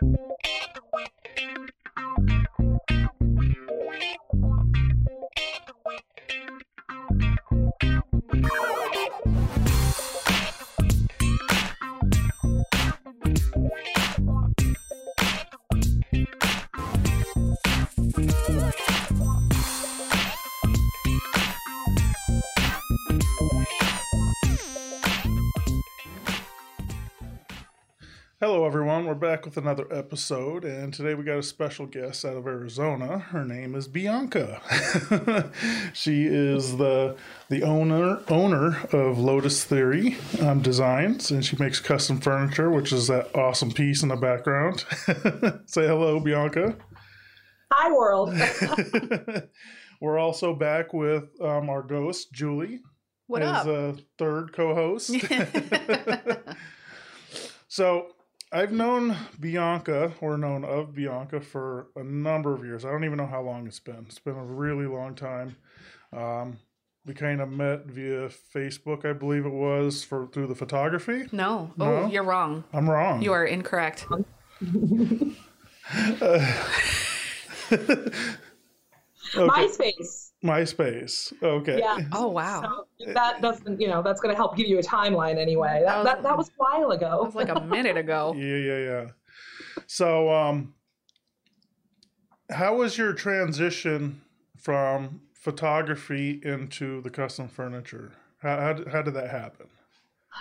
Hello, everyone. We're back with another episode, and today we got a special guest out of Arizona. Her name is Bianca. she is the the owner owner of Lotus Theory um, Designs, and she makes custom furniture, which is that awesome piece in the background. Say hello, Bianca. Hi, world. We're also back with um, our ghost, Julie, What as up? a third co-host. So I've known Bianca, or known of Bianca, for a number of years. I don't even know how long it's been. It's been a really long time. Um, we kind of met via Facebook, I believe it was, for through the photography. no. No? Oh, you're wrong. I'm wrong. You are incorrect. Okay. MySpace. MySpace. Okay. Yeah. Oh, wow. So that doesn't, you know, that's going to help give you a timeline anyway. That, that, that was a while That ago. was like a minute ago. Yeah, yeah, yeah. So, um, how was your transition from photography into the custom furniture? How, how, how did that happen?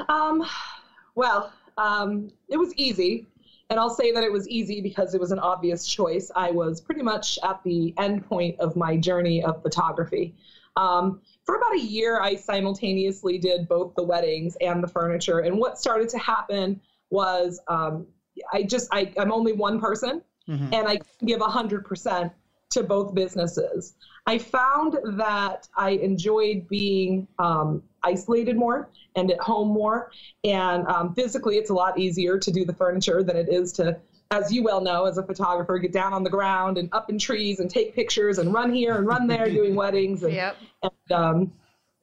Um, well, um, it was easy. And I'll say that it was easy because it was an obvious choice. I was pretty much at the end point of my journey of photography. Um, for about a year, I simultaneously did both the weddings and the furniture. And what started to happen was um, I just, I, I'm only one person Mhm. and I give 100% to both businesses. I found that I enjoyed being um, isolated more and at home more. And um, physically, it's a lot easier to do the furniture than it is to, as you well know, as a photographer, get down on the ground and up in trees and take pictures and run here and run there doing weddings. And, Yep. and um,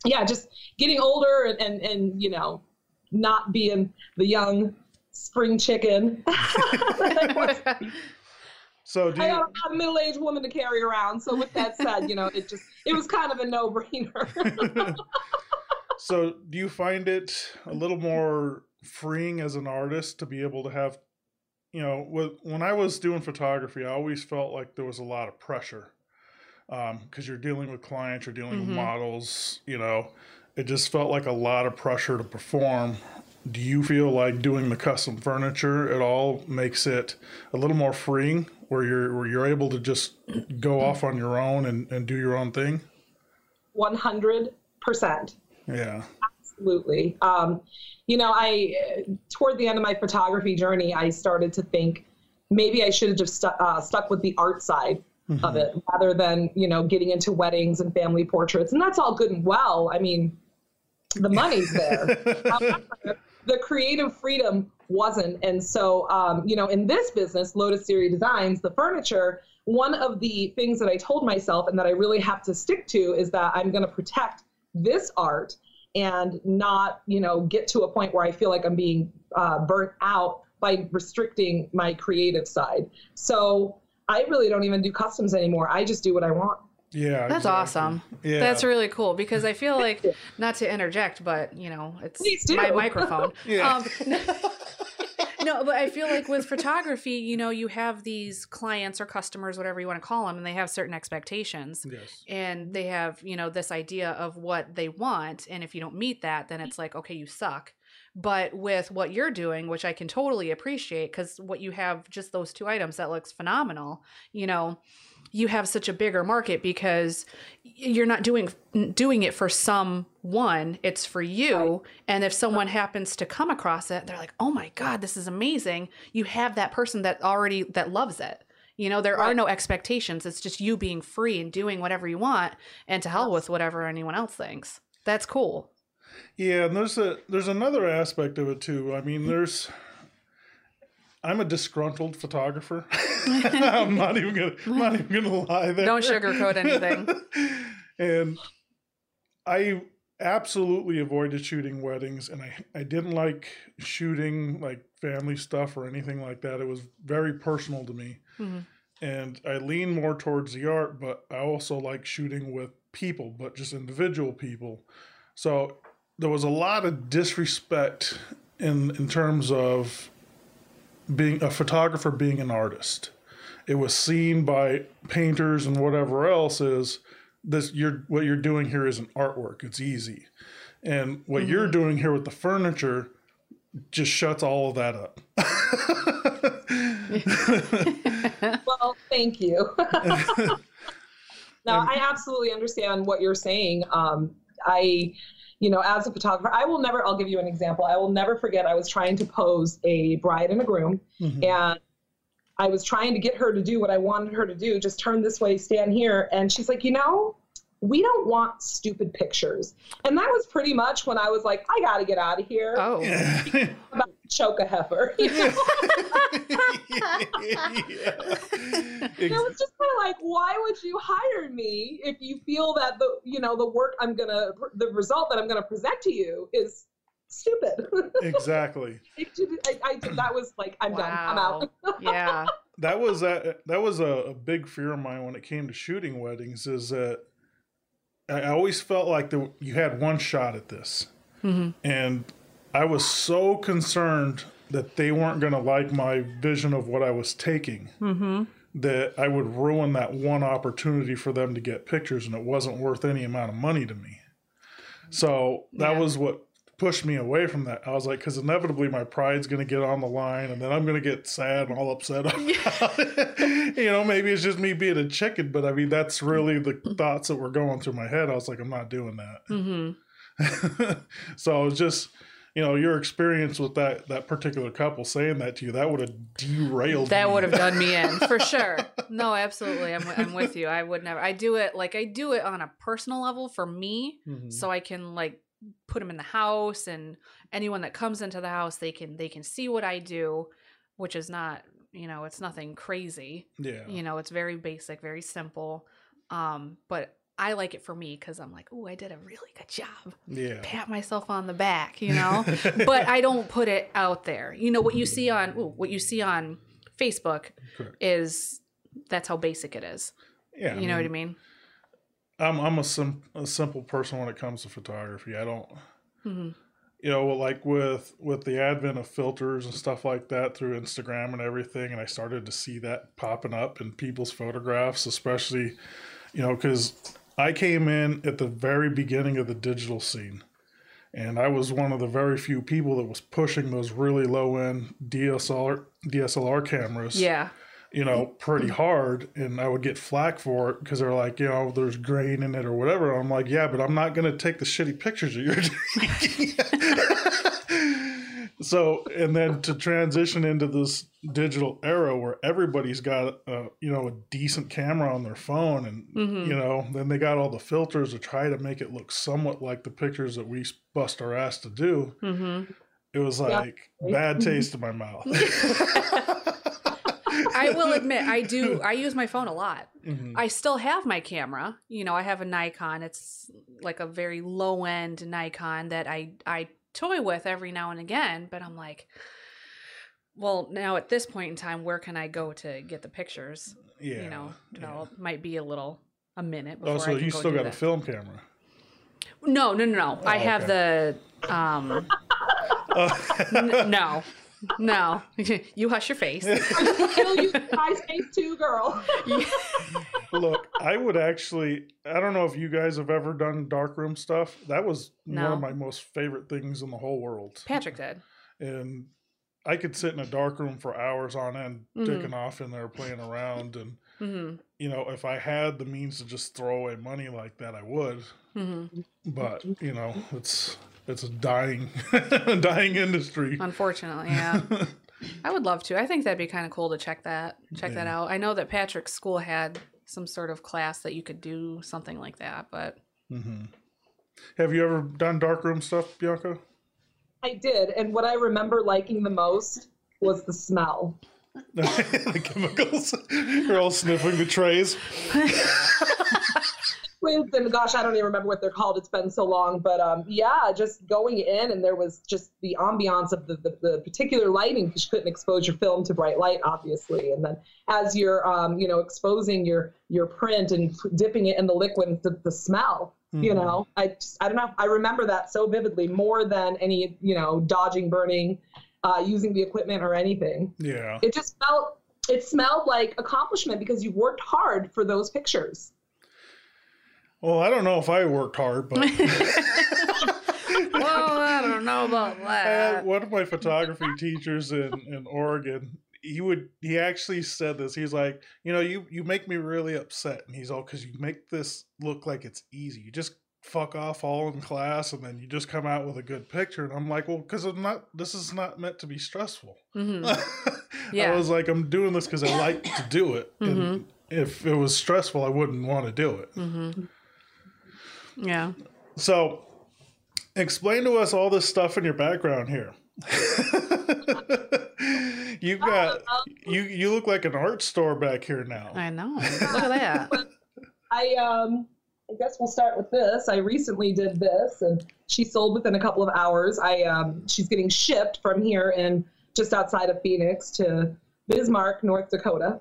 yeah, just getting older and, and, and, you know, not being the young spring chicken. that I was So, do I got a middle-aged woman to carry around. So with that said, you know, it just it was kind of a no-brainer. so do you find it a little more freeing as an artist to be able to have, you know, with, when I was doing photography, I always felt like there was a lot of pressure because you're dealing with clients, you're dealing with Mhm. models, you know, it just felt like a lot of pressure to perform. Do you feel like doing the custom furniture at all makes it a little more freeing where you're where you're able to just go off on your own and, and do your own thing? One hundred percent, Yeah. absolutely. Um, you know, I toward the end of my photography journey, I started to think maybe I should have just stu- uh, stuck with the art side of it rather than you know getting into weddings and family portraits, and that's all good and well. I mean, the money's there. However, the creative freedom wasn't. And so, um, you know, in this business, Lotus Theory Designs, the furniture, one of the things that I told myself and that I really have to stick to is that I'm going to protect this art and not, you know, get to a point where I feel like I'm being uh, burnt out by restricting my creative side. So I really don't even do customs anymore. I just do what I want. Yeah. That's exactly. awesome. Yeah. That's really cool because I feel like, not to interject, but you know, it's my microphone. Yeah. Um, no, but I feel like with photography, you know, you have these clients or customers, whatever you want to call them, and they have certain expectations. Yes. and they have you know this idea of what they want and if you don't meet that then it's like okay you suck but with what you're doing which i can totally appreciate because what you have just those two items that looks phenomenal you know you have such a bigger market because you're not doing doing it for someone it's for you. And if someone happens to come across it they're like oh my god this is amazing. You have that person that already that loves it. You know there are no expectations. It's just you being free and doing whatever you want and to hell with whatever anyone else thinks. That's cool. Yeah, and there's a there's another aspect of it too. I mean, there's I'm a disgruntled photographer. I'm not even gonna I'm not even gonna lie there. Don't sugarcoat anything. and I absolutely avoided shooting weddings, and I I didn't like shooting like family stuff or anything like that. It was very personal to me. Mm-hmm. And I lean more towards the art, but I also like shooting with people, but just individual people. So there was a lot of disrespect in in terms of being a photographer being an artist. It was seen by painters and whatever else is this you're what you're doing here isn't artwork. It's easy. And what you're doing here with the furniture just shuts all of that up. well, thank you. no, I absolutely understand what you're saying. Um, I, you know, as a photographer, I will never, I'll give you an example. I will never forget, I was trying to pose a bride and a groom, mm-hmm. and I was trying to get her to do what I wanted her to do just turn this way, stand here. And she's like, you know, we don't want stupid pictures. And that was pretty much when I was like, I got to get out of here. Oh, About to choke a heifer. You know? it was just kind of like why would you hire me if you feel that the you know the work i'm gonna the result that i'm gonna present to you is stupid exactly. I, I, I, that was like i'm done i'm out yeah. that was that that was a, a big fear of mine when it came to shooting weddings is that I always felt like the, you had one shot at this, mm-hmm. and I was so concerned that they weren't going to like my vision of what I was taking mm-hmm. that I would ruin that one opportunity for them to get pictures, and it wasn't worth any amount of money to me. So that Yeah. was what pushed me away from that. I was like, because inevitably my pride's going to get on the line, and then I'm going to get sad and all upset. You know, maybe it's just me being a chicken, but I mean, that's really the thoughts that were going through my head. I was like, I'm not doing that. hmm so it was just, you know, your experience with that that particular couple saying that to you, that would have derailed. That would have done me in for sure. No, absolutely. I'm, I'm with you. I would never. I do it like I do it on a personal level for me, Mhm. so I can like put them in the house, and anyone that comes into the house, they can they can see what I do, which is not you know it's nothing crazy. Yeah. You know, it's very basic, very simple. Um, but I like it for me because I'm like, oh, I did a really good job. Yeah. Pat myself on the back, you know. but I don't put it out there. You know what you see on ooh, what you see on Facebook Correct. is that's how basic it is. Yeah. you know what I mean? I'm I'm a, sim- a simple person when it comes to photography. I don't, hmm you know, like with with the advent of filters and stuff like that through Instagram and everything, and I started to see that popping up in people's photographs, especially, you know, because I came in at the very beginning of the digital scene. And I was one of the very few people that was pushing those really low end DSLR DSLR cameras. Yeah. You know, pretty hard, and I would get flack for it because they're like, you know, there's grain in it or whatever. I'm like, yeah, but I'm not going to take the shitty pictures of you're so, and then to transition into this digital era where everybody's got, uh, you know, a decent camera on their phone, and Mhm. you know, then they got all the filters to try to make it look somewhat like the pictures that we bust our ass to do. hmm It was Yeah. like bad taste in my mouth. I will admit, I do. I use my phone a lot. Mhm. I still have my camera. You know, I have a Nikon. It's like a very low end Nikon that I I toy with every now and again. But I'm like, well, now at this point in time, where can I go to get the pictures? Yeah. you know, yeah. it might be a little a minute before Oh, so I you go still got a film camera? No, no, no, no. I Oh, have the um. n- no, no. you hush your face. Kill you MySpace too, girl. Look, I would actually. I don't know if you guys have ever done darkroom stuff. That was one of my most favorite things in the whole world. Patrick did. And I could sit in a dark room for hours on end, Mhm. dicking off in there, playing around. And hmm you know, if I had the means to just throw away money like that, I would. hmm But you know, it's it's a dying, dying industry. Unfortunately, yeah. I would love to. I think that'd be kind of cool to check that check that out. I know that Patrick's school had some sort of class that you could do something like that, but Mm-hmm. Have you ever done darkroom stuff, Bianca? I did, and what I remember liking the most was the smell. the chemicals. You're all sniffing the trays. And gosh, I don't even remember what they're called. It's been so long, but um, yeah, just going in and there was just the ambiance of the, the, the particular lighting because you couldn't expose your film to bright light, obviously. And then as you're, um, you know, exposing your your print and dipping it in the liquid, the, the smell. You Mhm. know, I just, I don't know. I remember that so vividly, more than any, you know, dodging, burning, uh, using the equipment or anything Yeah. it just felt it smelled like accomplishment because you worked hard for those pictures Well, I don't know if I worked hard, but well, I don't know about I had that. one of my photography teachers in, in Oregon. He would he actually said this. He's like, you know, you you make me really upset, and he's all because you make this look like it's easy. You just fuck off all in class, and then you just come out with a good picture. And I'm like, well, because I'm not. This is not meant to be stressful. hmm I was like, I'm doing this because I like to do it. And if it was stressful, I wouldn't want to do it. hmm Yeah. So, explain to us all this stuff in your background here. You've got you you look like an art store back here now. I know. Look at that. i um i guess we'll start with this i recently did this and she sold within a couple of hours i um she's getting shipped from here in just outside of phoenix to bismarck north dakota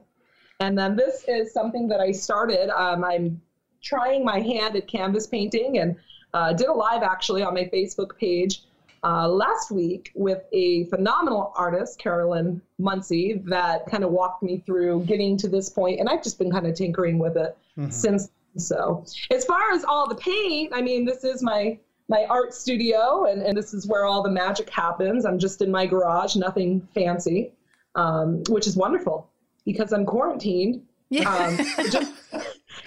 and then this is something that i started um, i'm trying my hand at canvas painting and uh, did a live actually on my facebook page uh, last week with a phenomenal artist, Carolyn Muncie, that kind of walked me through getting to this point, and I've just been kind of tinkering with it Mhm. since. So, as far as all the paint, I mean, this is my my art studio, and, and this is where all the magic happens. I'm just in my garage, nothing fancy, um, which is wonderful because I'm quarantined. Yeah. Um, just,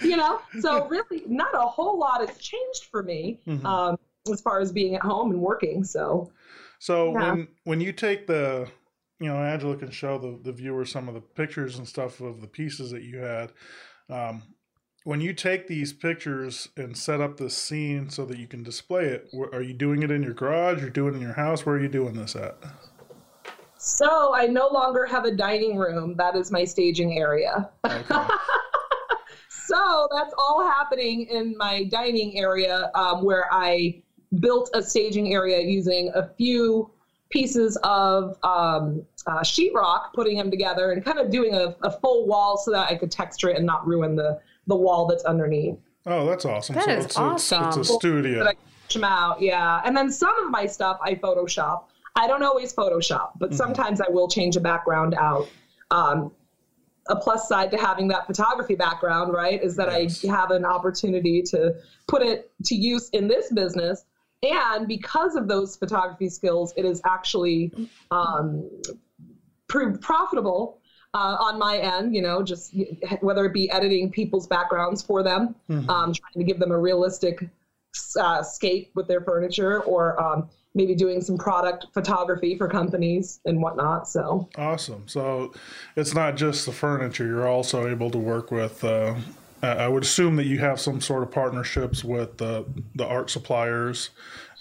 you know, so really, not a whole lot has changed for me Mhm. um, as far as being at home and working. So, So Yeah. when when you take the you know Angela can show the the viewers some of the pictures and stuff of the pieces that you had. Um, when you take these pictures and set up this scene so that you can display it, are you doing it in your garage? You're doing it in your house? Where are you doing this at? so I no longer have a dining room. That is my staging area. Okay. So that's all happening in my dining area um, where I built a staging area using a few pieces of um, uh, sheetrock, putting them together and kind of doing a, a full wall so that I could texture it and not ruin the, the wall that's underneath. Oh, that's awesome. That so is it's, a- It's, awesome. a studio. That I out, yeah. And then some of my stuff I Photoshop. I don't always Photoshop, but Mhm. sometimes I will change a background out. Um, a plus side to having that photography background, right, is that Yes. I have an opportunity to put it to use in this business. And because of those photography skills, it is actually um, proved profitable uh, on my end, you know, just whether it be editing people's backgrounds for them, Mhm. um, trying to give them a realistic uh, scape with their furniture, or um, maybe doing some product photography for companies and whatnot. So, Awesome. So it's not just the furniture. You're also able to work with. Uh, I would assume that you have some sort of partnerships with the the art suppliers,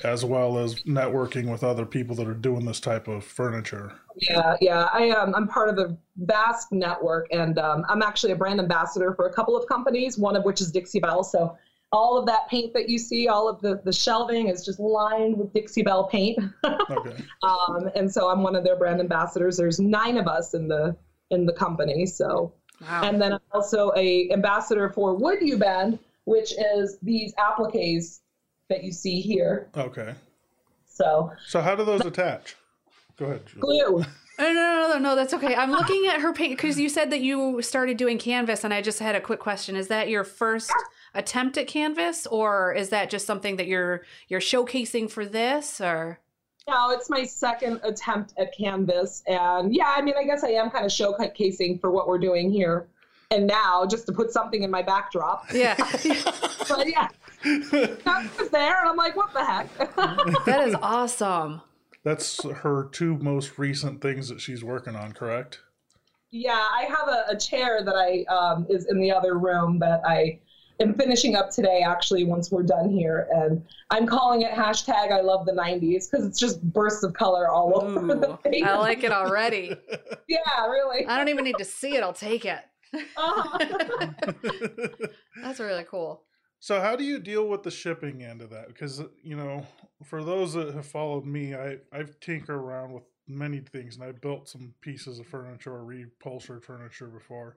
as well as networking with other people that are doing this type of furniture. yeah, yeah, I am. I'm part of a vast network, and um, I'm actually a brand ambassador for a couple of companies. One of which is Dixie Belle. So. All of that paint that you see, all of the, the shelving is just lined with Dixie Belle paint. Okay. um, and so I'm one of their brand ambassadors. There's nine of us in the in the company. So Wow. and then I'm also a ambassador for WoodUBend, which is these appliques that you see here. Okay. So So how do those attach? Go ahead. Julie. glue. Oh, no, no, no, no, that's okay. I'm looking at her paint because you said that you started doing canvas, and I just had a quick question. Is that your first attempt at canvas, or is that just something that you're you're showcasing for this, or? No, it's my second attempt at canvas, and yeah, I mean, I guess I am kind of showcasing for what we're doing here and now, just to put something in my backdrop. Yeah, But yeah, that was there, and I'm like, what the heck? that is awesome. That's her two most recent things that she's working on, correct? Yeah, I have a, a chair that I um, is in the other room that I am finishing up today. Actually, once we're done here, and I'm calling it hashtag I love the '90s because it's just bursts of color all over the Ooh, face. I like it already. Yeah, really. I don't even need to see it. I'll take it. Uh-huh. That's really cool. So how do you deal with the shipping end of that? Because you know, for those that have followed me, I I've tinkered around with many things, and I built some pieces of furniture or repulsed furniture before,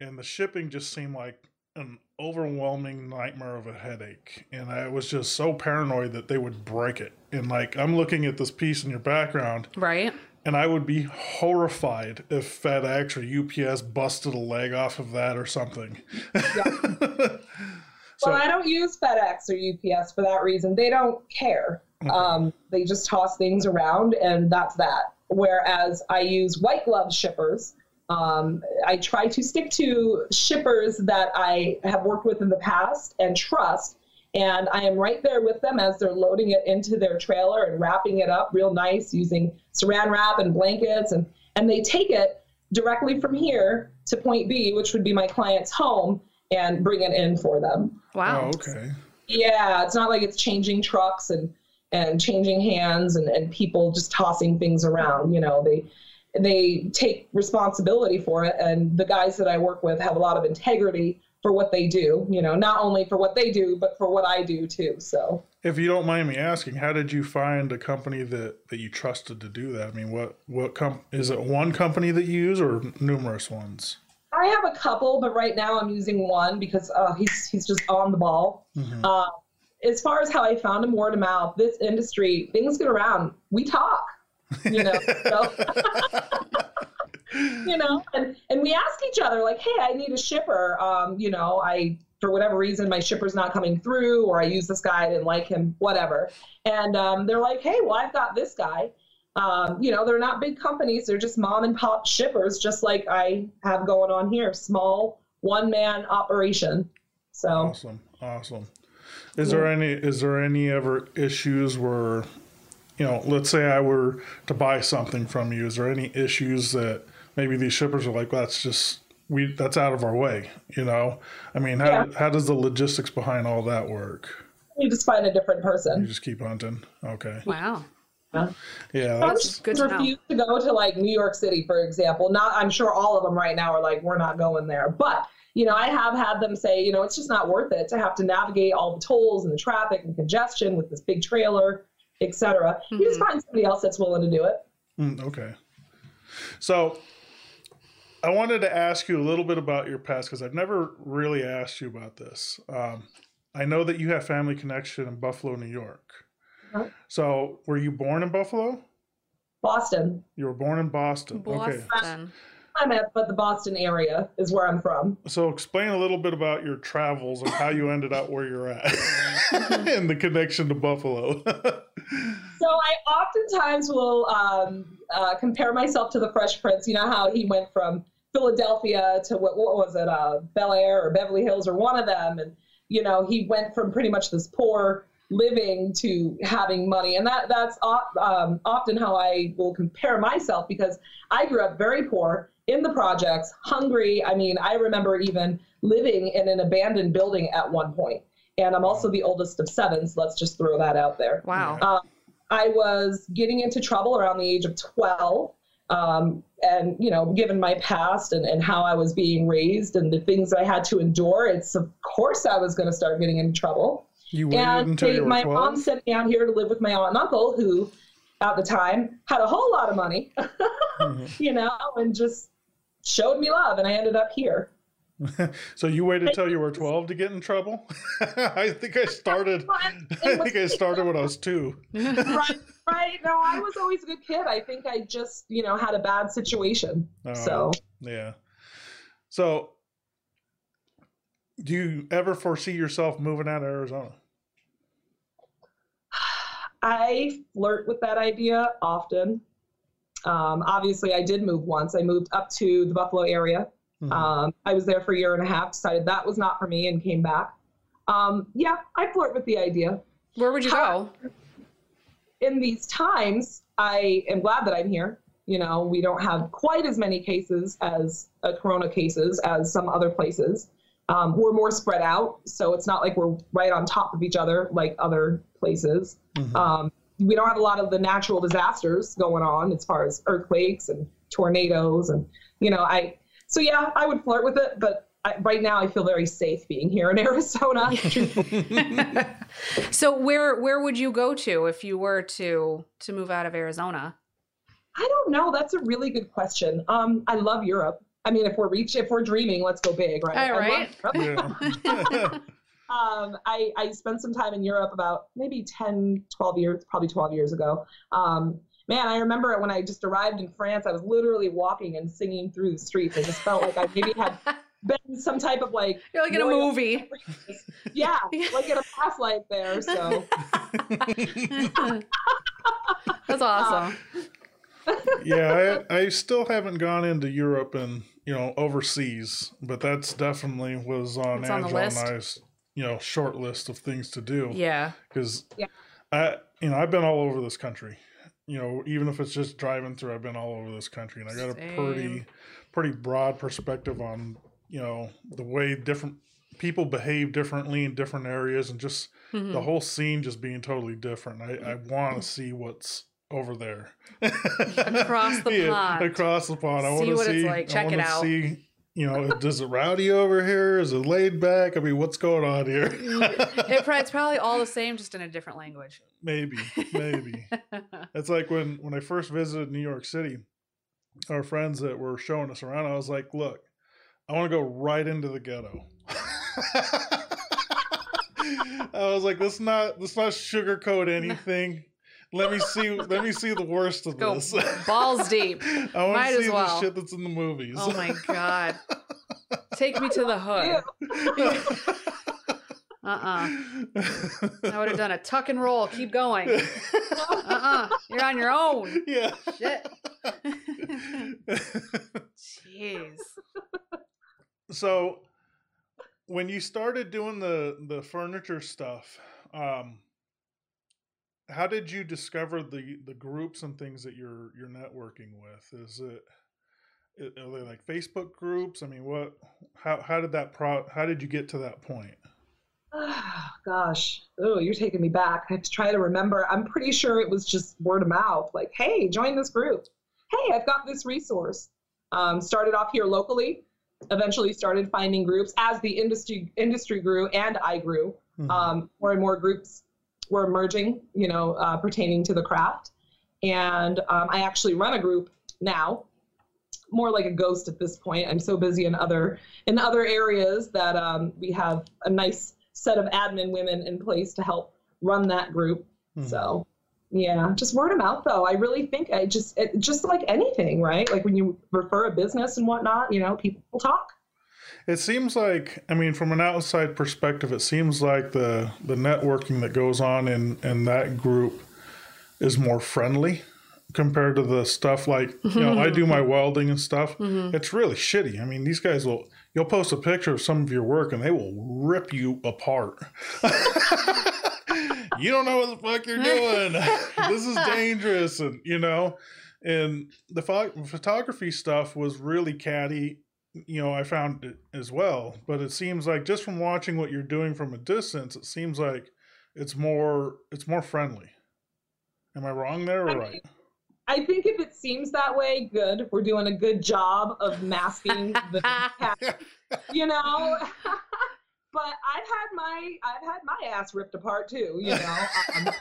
and the shipping just seemed like an overwhelming nightmare of a headache, and I was just so paranoid that they would break it. And like I'm looking at this piece in your background, Right. and I would be horrified if FedEx or UPS busted a leg off of that or something. so, well, I don't use FedEx or UPS for that reason. They don't care. Um, they just toss things around, and that's that. Whereas I use white glove shippers. Um, I try to stick to shippers that I have worked with in the past and trust. And I am right there with them as they're loading it into their trailer and wrapping it up real nice using saran wrap and blankets. And, and they take it directly from here to point B, which would be my client's home, and bring it in for them. Wow. oh, okay. Yeah, it's not like it's changing trucks and and changing hands and, and people just tossing things around. You know, they they take responsibility for it and the guys that I work with have a lot of integrity for what they do, you know, not only for what they do, but for what I do too. So If you don't mind me asking, how did you find a company that, that you trusted to do that? I mean, what what com- is it? One company that you use or numerous ones? I have a couple, but right now I'm using one because uh, he's he's just on the ball. Uh, as far as how I found him, word of mouth. This industry, things get around. We talk, you know. so, you know, and and we ask each other like, "Hey, I need a shipper." Um, you know, I for whatever reason my shipper's not coming through, or I use this guy, I didn't like him, whatever. And um, they're like, "Hey, well, I've got this guy." Um, you know, they're not big companies; they're just mom and pop shippers, just like I have going on here, small one man operation. So Awesome, awesome. Is there any is there any ever issues where, you know, let's say I were to buy something from you, is there any issues that maybe these shippers are like, well, that's just we that's out of our way, you know? I mean, how Yeah. how does the logistics behind all that work? you just find a different person. You just keep hunting. Okay. Wow. Yeah, Some that's good to know. refuse to go to like New York City, for example. Not, I'm sure all of them right now are like, we're not going there. But you know, I have had them say, you know, it's just not worth it to have to navigate all the tolls and the traffic and congestion with this big trailer, et cetera. You just find somebody else that's willing to do it. Mm, okay. So I wanted to ask you a little bit about your past because I've never really asked you about this. Um, I know that you have family connection in Buffalo, New York. Uh-huh. So were you born in Buffalo? Boston, You were born in Boston. Okay. Boston. I'm at, but the Boston area is where I'm from. So explain a little bit about your travels and how you ended up where you're at and the connection to Buffalo. So I oftentimes will um, uh, compare myself to the Fresh Prince. You know how he went from Philadelphia to what, what was it, uh, Bel Air or Beverly Hills or one of them, and you know he went from pretty much this poor living to having money, and that that's um, often how I will compare myself because I grew up very poor in the projects, hungry. I mean, I remember even living in an abandoned building at one point, and I'm also the oldest of seven, so let's just throw that out there. Wow. Um, I was getting into trouble around the age of 12. Um, and, you know, given my past and, and how I was being raised and the things I had to endure, it's of course I was going to start getting into trouble. you waited And until they, you were my 12? mom sent me out here to live with my aunt and uncle, who at the time had a whole lot of money, Mhm. you know, and just showed me love. And I ended up here. So you waited till you were 12 to get in trouble? I think I started I think I started when I was 2. right, right. No, I was always a good kid. I think I just, you know, had a bad situation. Oh, So. yeah. So do you ever foresee yourself moving out of Arizona? I flirt with that idea often. Um, obviously, I did move once. I moved up to the Buffalo area. Mhm. Um, I was there for a year and a half, decided that was not for me, and came back. Um, yeah, I flirt with the idea. Where would you go? In these times, I am glad that I'm here. You know, we don't have quite as many cases as uh, corona cases as some other places. Um, we're more spread out, so it's not like we're right on top of each other like other places. Mhm. Um, we don't have a lot of the natural disasters going on as far as earthquakes and tornadoes and you know I so yeah I would flirt with it but I, right now I feel very safe being here in Arizona. so where where would you go to if you were to to move out of Arizona? I don't know. That's a really good question. Um, I love Europe. I mean, if we're reach, if we're dreaming, let's go big, right? All right. Yeah. um, I, I spent some time in Europe about maybe 10, 12 years, probably 12 years ago. Um, man, I remember when I just arrived in France, I was literally walking and singing through the streets. I just felt like I maybe had been some type of like You're like in a royal- movie. Yeah, like in a past life there. So That's awesome. yeah, I, I still haven't gone into Europe and you know overseas, but that's definitely was on It's on Angela list. and I's you know short list of things to do. Yeah. because Yeah. I you know I've been all over this country. You know, even if it's just driving through, I've been all over this country, and I got a pretty pretty broad perspective on you know the way different people behave differently in different areas, and just Mhm. the whole scene just being totally different. I, I want to see what's over there Across the pond. Across the pond. I want to what see. it's like. Check I it out. See, you know, does it rowdy over here? Is it laid back? I mean, what's going on here? It, it's probably all the same, just in a different language. maybe, maybe. It's like when when I first visited New York City, our friends that were showing us around, I was like, "Look, I want to go right into the ghetto." I was like, "Let's not let's not sugarcoat anything. Let me see let me see the worst of Go this. balls deep. I want Might to as see well. the shit that's in the movies." Oh my god. Take me to the hood. Uh-uh. I would have done a tuck and roll. Keep going. Uh-uh. You're on your own. yeah. Shit. Jeez. so when you started doing the the furniture stuff um how did you discover the the groups and things that you're you're networking with is it are they like facebook groups i mean what how how did that pro how did you get to that point Gosh, oh, you're taking me back. I have to try to remember. I'm pretty sure it was just word of mouth. Like, hey, join this group. Hey, I've got this resource. Um, started off here locally. Eventually, started finding groups as the industry industry grew and I grew. Mhm. Um, more and more groups were emerging, you know, uh, pertaining to the craft. And um, I actually run a group now, more like a ghost at this point. I'm so busy in other in other areas that um, we have a nice set of admin women in place to help run that group. Mhm. So, yeah, just word of mouth though. I really think I just it, just like anything, right? Like when you refer a business and whatnot, you know, people talk. It seems like, I mean, from an outside perspective, it seems like the the networking that goes on in in that group is more friendly compared to the stuff like you know I do my welding and stuff. Mm-hmm. It's really shitty. I mean, these guys will you'll post a picture of some of your work and they will rip you apart. you don't know what the fuck you're doing. this is dangerous, and you know, and the pho- photography stuff was really catty you know, I found it as well. But it seems like just from watching what you're doing from a distance, it seems like it's more it's more friendly. Am I wrong there or right? I think if it seems that way, good. We're doing a good job of masking the cat, you know. but I've had my I've had my ass ripped apart too, you know. Um,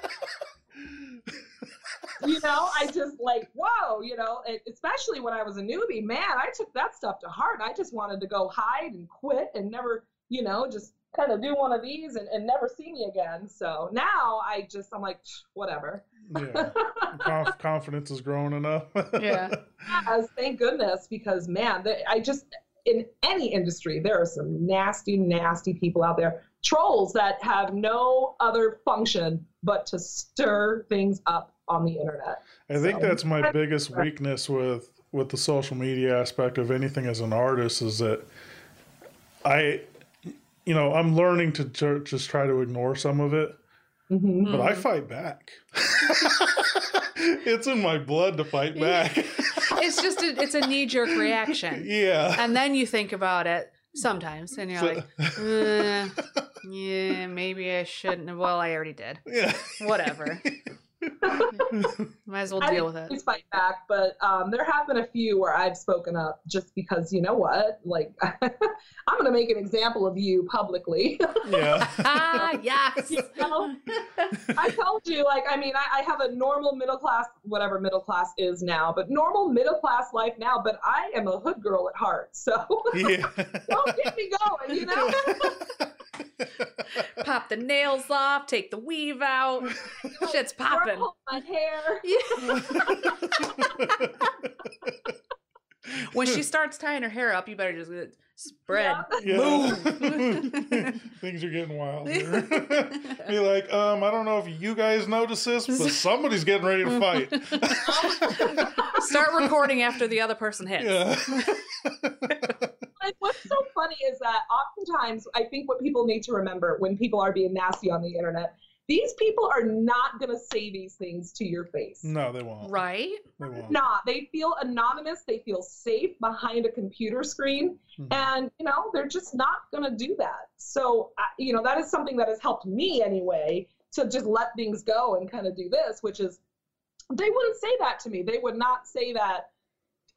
you know, I just like, whoa, you know, e- especially when I was a newbie, man, I took that stuff to heart. I just wanted to go hide and quit and never, you know, just kind of do one of these and, and never see me again. So now I just, I'm like, whatever. yeah. Conf- confidence is growing enough. Yeah. Yes, thank goodness, because man, the, I just in any industry there are some nasty, nasty people out there, trolls that have no other function but to stir things up on the internet. I think So- that's my biggest weakness with with the social media aspect of anything as an artist is that I, you know, I'm learning to ju- just try to ignore some of it, Mhm. but I fight back. it's in my blood to fight back. It's just a, it's a knee jerk reaction. yeah. And then you think about it sometimes and you're So- like, uh, yeah, maybe I shouldn't. Well, I already did. yeah. Whatever. Might as well deal didn't with it. always fight back, but um, there have been a few where I've spoken up just because you know what, like I'm going to make an example of you publicly. yeah. Ah, yes. You know? I told you, like, I mean, I, I have a normal middle class, whatever middle class is now, but normal middle class life now. But I am a hood girl at heart, so Yeah. don't get me going, you know. Pop the nails off, take the weave out. Shit's popping. Curl my hair. when she starts tying her hair up, you better just spread. Yeah. Things are getting wild here. Be like, um, I don't know if you guys notice this, but somebody's getting ready to fight. Start recording after the other person hits. Yeah. And what's so funny is that oftentimes I think what people need to remember when people are being nasty on the internet, these people are not going to say these things to your face. No, they won't. Right? They won't. Not. They feel anonymous. They feel safe behind a computer screen. Mhm. And, you know, they're just not going to do that. So, I- you know, that is something that has helped me anyway to just let things go and kind of do this, which is they wouldn't say that to me. They would not say that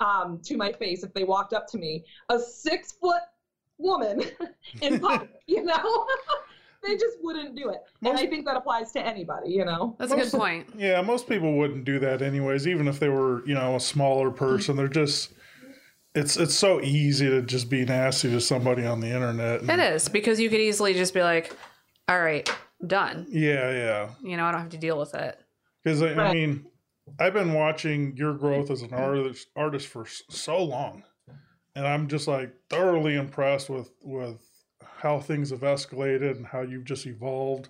um, to my face if they walked up to me. A six foot woman in public, you know? they just wouldn't do it. And I think that applies to anybody, you know? That's a good point. Yeah, most people wouldn't do that anyways, even if they were, you know, a smaller person. They're just it's it's so easy to just be nasty to somebody on the internet. and- It is because you could easily just be like, all right, done. Yeah, yeah. You know, I don't have to deal with it. Because I, I mean, I've been watching your growth as an artist artist for so long, and I'm just like thoroughly impressed with with how things have escalated and how you've just evolved.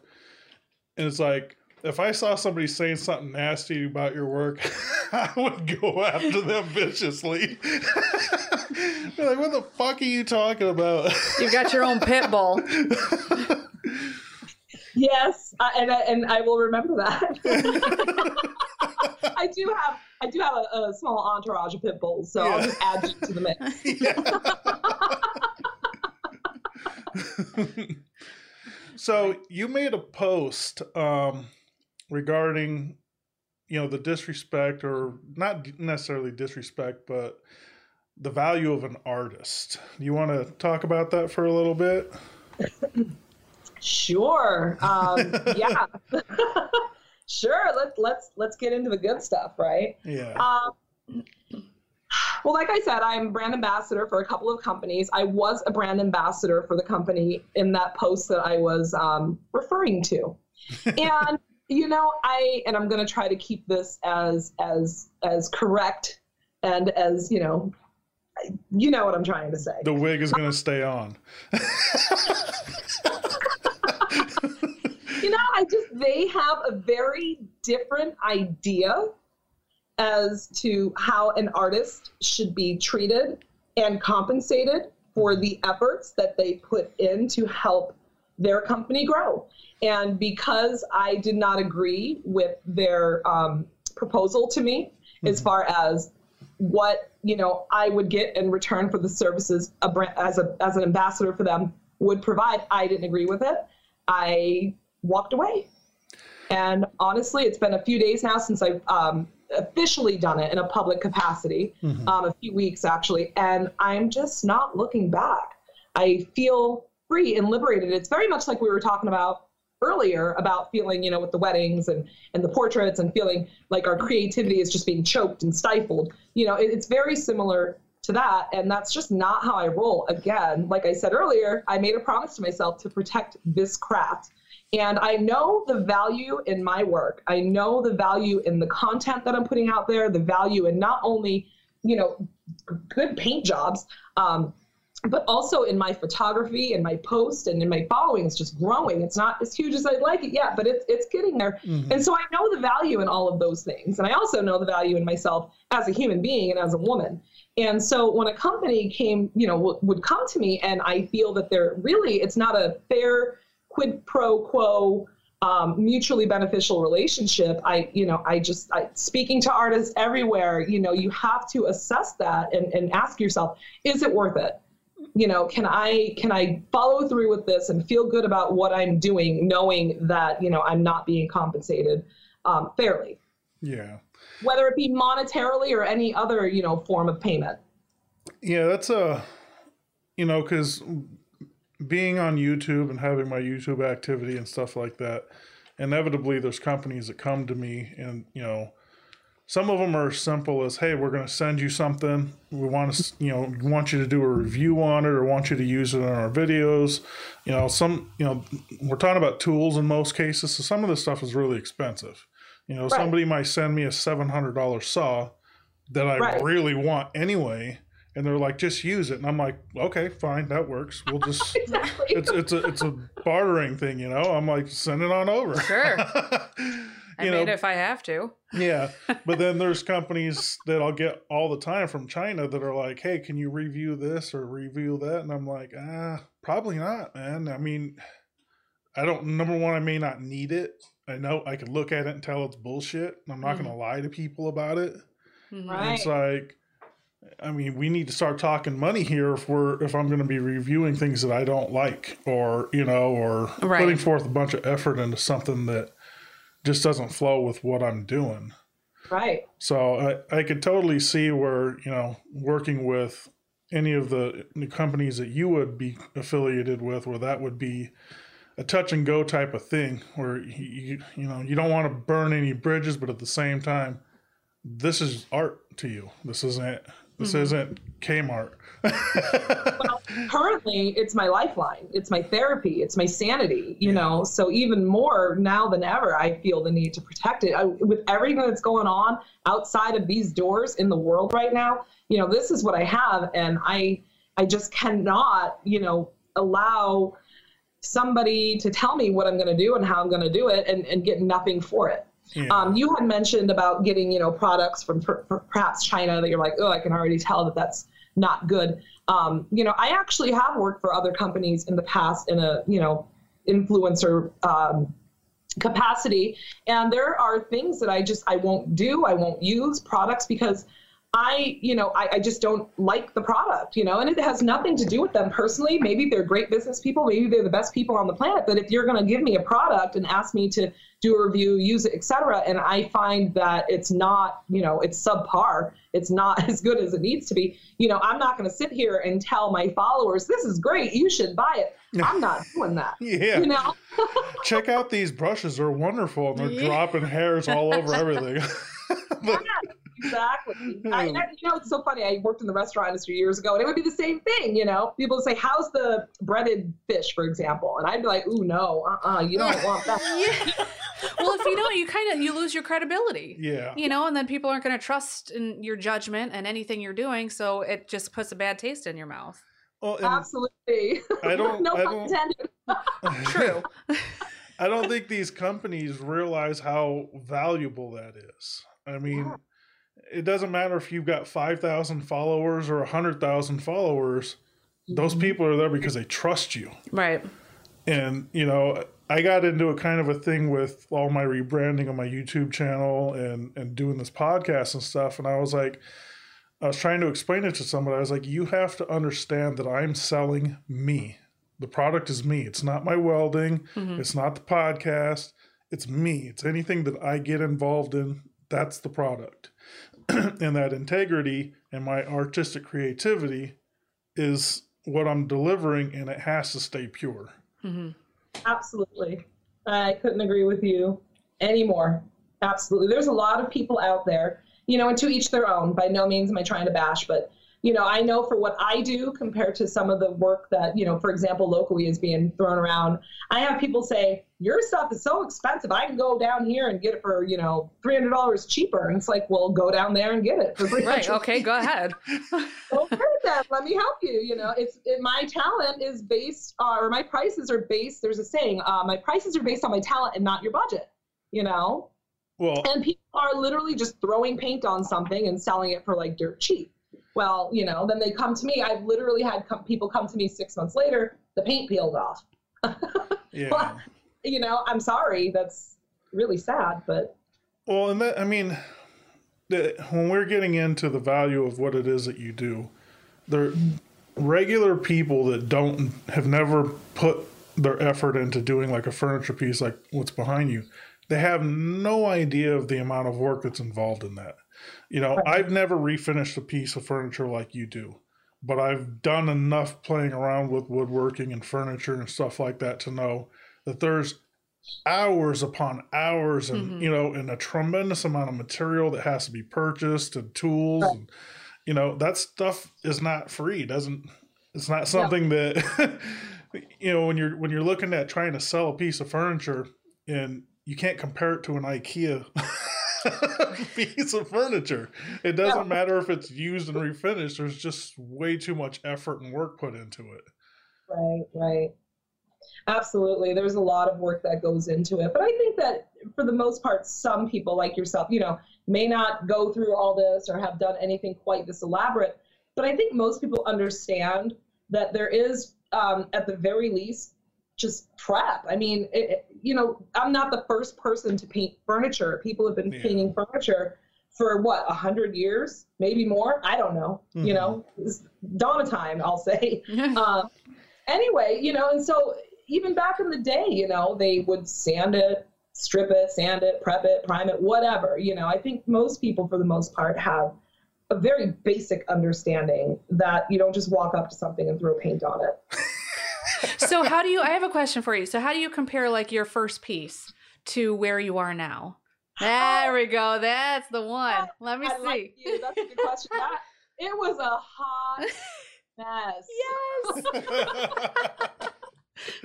And it's like if I saw somebody saying something nasty about your work, I would go after them viciously. Be like, what the fuck are you talking about? You've got your own pit bull. Yes, I, and I, and I will remember that. I do have I do have a, a small entourage of pit bulls, so I'll just add you to the mix. so you made a post um, regarding you know the disrespect or not necessarily disrespect but the value of an artist do you want to talk about that for a little bit Sure. Um, yeah. sure. Let's let's let's get into the good stuff, right? yeah Um, well, like I said, I'm brand ambassador for a couple of companies. I was a brand ambassador for the company in that post that I was um, referring to, and you know, I and I'm going to try to keep this as as as correct and as you know, you know what I'm trying to say. the wig is going to stay on you know, I just they have a very different idea as to how an artist should be treated and compensated for the efforts that they put in to help their company grow. And because I did not agree with their um, proposal to me, as Mhm. far as what you know I would get in return for the services a brand, as a as an ambassador for them would provide, I didn't agree with it. I walked away. And honestly, it's been a few days now since I've um, officially done it in a public capacity, Mhm. um, a few weeks actually, and I'm just not looking back. I feel free and liberated. It's very much like we were talking about earlier about feeling, you know, with the weddings and, and the portraits and feeling like our creativity is just being choked and stifled. You know, it, it's very similar to that. And that's just not how I roll. Again, like I said earlier, I made a promise to myself to protect this craft. And I know the value in my work. I know the value in the content that I'm putting out there, the value in not only, you know, good paint jobs, um, but also in my photography and my post and in my following. It's just growing. It's not as huge as i'd like it yet but it's it's getting there. Mhm. and so i know the value in all of those things. And i also know the value in myself as a human being and as a woman. And so when a company came you know w- would come to me and i feel that they're really it's not a fair quid pro quo um, mutually beneficial relationship i you know i just I, speaking to artists everywhere you know you have to assess that and, and ask yourself is it worth it you know can i can i follow through with this and feel good about what i'm doing knowing that you know i'm not being compensated um, fairly. Yeah. Whether it be monetarily or any other, you know, form of payment. Yeah, that's a, you know, because being on YouTube and having my YouTube activity and stuff like that, inevitably there's companies that come to me and, you know, some of them are as simple as, hey, we're going to send you something. We want to, you know, want you to do a review on it or want you to use it in our videos. You know, some, you know, we're talking about tools in most cases. So some of this stuff is really expensive. You know, right. somebody might send me a $700 saw that I right. really want anyway and they're like just use it and i'm like okay fine that works we'll just exactly. it's it's a it's a bartering thing you know i'm like send it on over sure I mean, know, if I have to. yeah. But then there's companies that I'll get all the time from China that are like, hey, can you review this or review that? And I'm like, ah, probably not, man. I mean, I don't, number one, I may not need it. I know I can look at it and tell it's bullshit. I'm not mm-hmm. going to lie to people about it. Right. It's like, I mean, we need to start talking money here if we're if I'm going to be reviewing things that I don't like, or you know, or right. putting forth a bunch of effort into something that just doesn't flow with what I'm doing. Right. So I, I could totally see where, you know, working with any of the, the companies that you would be affiliated with, where that would be a touch and go type of thing, where you, you know, you don't want to burn any bridges, but at the same time, this is art to you. This isn't this mm-hmm. isn't Kmart. well, currently, it's my lifeline. It's my therapy. It's my sanity. You know, so even more now than ever, I feel the need to protect it. I, with everything that's going on outside of these doors in the world right now, you know, this is what I have, and I, I just cannot, you know, allow somebody to tell me what I'm going to do and how I'm going to do it, and, and get nothing for it. Yeah. Um, you had mentioned about getting, you know, products from per, per, perhaps China that you're like, oh, I can already tell that that's not good. Um, you know, I actually have worked for other companies in the past in a, you know, influencer um, capacity, and there are things that I just I won't do. I won't use products because I, you know, I, I, just don't like the product, you know, and it has nothing to do with them personally. Maybe they're great business people, maybe they're the best people on the planet. But if you're going to give me a product and ask me to do a review, use it, etc., and I find that it's not, you know, it's subpar, it's not as good as it needs to be, you know, I'm not going to sit here and tell my followers this is great, you should buy it. I'm not doing that. yeah. You know. Check out these brushes; they're wonderful, and they're yeah. dropping hairs all over everything. but, exactly. I, you know, it's so funny. I worked in the restaurant industry years ago, and it would be the same thing. You know, people would say, "How's the breaded fish?" for example, and I'd be like, "Ooh, no, uh, uh-uh, you don't want that." yeah. Well, if you don't, you kind of you lose your credibility. Yeah. You know, and then people aren't going to trust in your judgment and anything you're doing, so it just puts a bad taste in your mouth. Well, Absolutely. I don't. no I don't, intended. True. I don't think these companies realize how valuable that is. I mean, yeah it doesn't matter if you've got 5,000 followers or 100,000 followers. Those mm-hmm. people are there because they trust you. Right. And, you know, I got into a kind of a thing with all my rebranding on my YouTube channel and, and doing this podcast and stuff. And I was like, I was trying to explain it to somebody. I was like, you have to understand that I'm selling me. The product is me. It's not my welding. Mm-hmm. It's not the podcast. It's me. It's anything that I get involved in. That's the product. and that integrity and my artistic creativity is what I'm delivering, and it has to stay pure. Mm-hmm. Absolutely. I couldn't agree with you anymore. Absolutely. There's a lot of people out there, you know, and to each their own. By no means am I trying to bash, but you know, I know for what I do compared to some of the work that, you know, for example, locally is being thrown around. I have people say, your stuff is so expensive. I can go down here and get it for, you know, $300 cheaper. And it's like, well, go down there and get it for Right. Okay. Go ahead. okay, then let me help you. You know, it's it, my talent is based, uh, or my prices are based, there's a saying, uh, my prices are based on my talent and not your budget, you know? Well, and people are literally just throwing paint on something and selling it for like dirt cheap. Well, you know, then they come to me. I've literally had com- people come to me six months later, the paint peeled off. yeah. Well, you know, I'm sorry. That's really sad, but. Well, and that, I mean, the, when we're getting into the value of what it is that you do, there regular people that don't have never put their effort into doing like a furniture piece like what's behind you they have no idea of the amount of work that's involved in that. You know, Right. I've never refinished a piece of furniture like you do, but I've done enough playing around with woodworking and furniture and stuff like that to know that there's hours upon hours and Mhm. you know and a tremendous amount of material that has to be purchased and tools Right. and you know that stuff is not free doesn't it's not something that you know when you're when you're looking at trying to sell a piece of furniture and you can't compare it to an ikea piece of furniture it doesn't Yeah. matter if it's used and refinished there's just way too much effort and work put into it Right, right. Absolutely. There's a lot of work that goes into it. But I think that for the most part, some people like yourself, you know, may not go through all this or have done anything quite this elaborate. But I think most people understand that there is, um, at the very least, just prep. I mean, it, it- you know, I'm not the first person to paint furniture. People have been Yeah. painting furniture for what, a hundred years, maybe more. I don't know. Mhm. You know, it's dawn of time, I'll say um, anyway, you know, and so even back in the day, you know, they would sand it, strip it, sand it, prep it, prime it, whatever. You know, I think most people, for the most part, have a very basic understanding that you don't just walk up to something and throw paint on it. so how do you i have a question for you so how do you compare like your first piece to where you are now there we go that's the one let me I see like you. That's a good question. That it was a hot mess. yes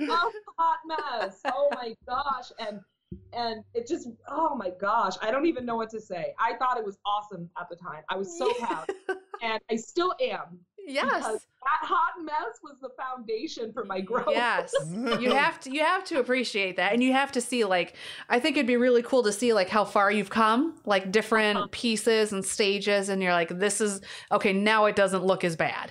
a hot mess. Oh my gosh. And and it just oh my gosh. I don't even know what to say. I thought it was awesome at the time. I was so proud. And I still am. Yes Because that hot mess was the foundation for my growth. yes you have to you have to appreciate that and you have to see like i think it'd be really cool to see like how far you've come like different Uh-huh. pieces and stages and you're like this is okay now it doesn't look as bad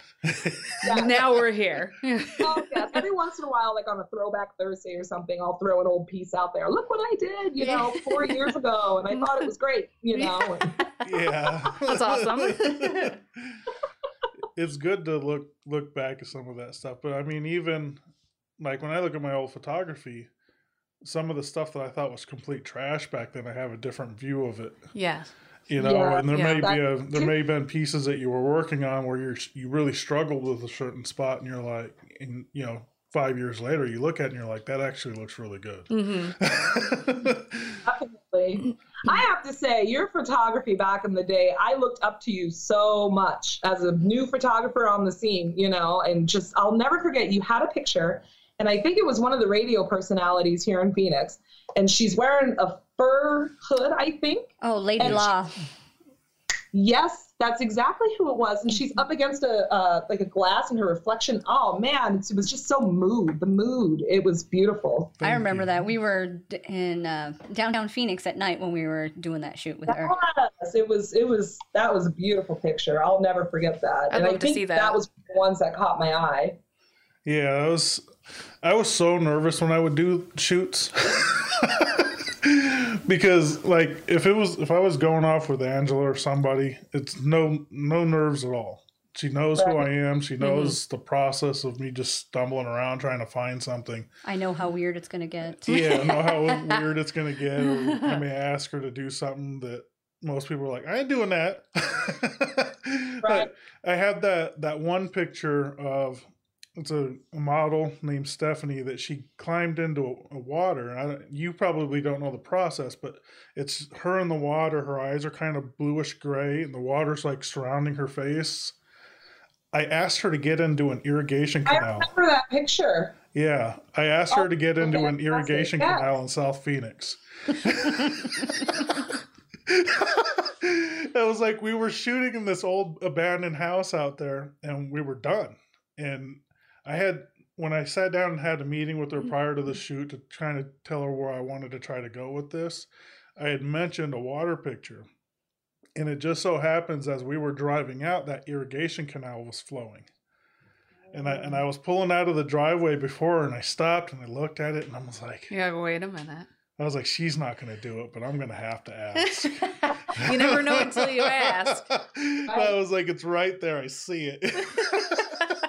Yeah. now we're here Oh, yes. Every once in a while, like on a throwback Thursday or something, I'll throw an old piece out there. Look what I did, you know, four years ago, and I thought it was great, you know. and- yeah That's awesome. It's good to look look back at some of that stuff but i mean even like when i look at my old photography some of the stuff that i thought was complete trash back then i have a different view of it yes you know Yeah, and there yeah. may be a That- there may have been pieces that you were working on where you're you really struggled with a certain spot and you're like and you know five years later you look at it and you're like that actually looks really good hmm Definitely. I have to say, your photography back in the day, I looked up to you so much as a new photographer on the scene, you know, and just, I'll never forget, you had a picture, and I think it was one of the radio personalities here in Phoenix, and she's wearing a fur hood, I think. Oh, Lady And she- Law. Yes, that's exactly who it was, and she's up against a uh, like a glass, and her reflection. Oh man, it was just so mood. The mood. It was beautiful. I remember you. that. We were in uh, downtown Phoenix at night when we were doing that shoot with her. Yes, it was. It was. That was a beautiful picture. I'll never forget that. I'd and I love to think see that. was the ones that caught my eye. Yeah, I was I was so nervous when I would do shoots. because like if it was if I was going off with Angela or somebody, it's no no nerves at all. She knows who I am. She mm-hmm. knows the process of me just stumbling around trying to find something. I know how weird it's gonna get. Yeah, I know how weird it's gonna get. Or I may ask her to do something that most people are like, I ain't doing that. Right. But I had that that one picture of it's a, a model named Stephanie that she climbed into a, a water. I, you probably don't know the process, but it's her in the water. Her eyes are kind of bluish gray, and the water's like surrounding her face. I asked her to get into an irrigation canal. I remember that picture. Yeah, I asked her to get into an irrigation Yes. canal in South Phoenix. it was like we were shooting in this old abandoned house out there, and we were done. And I had when I sat down and had a meeting with her mm-hmm. prior to the shoot to kind of tell her where I wanted to try to go with this. I had mentioned a water picture, and it just so happens as we were driving out, that irrigation canal was flowing and I and I oh. was pulling out of the driveway before, and I stopped and I looked at it, and I was like, yeah wait a minute I was like, she's not going to do it, but I'm going to have to ask. you never know until you ask I was like, it's right there. I see it.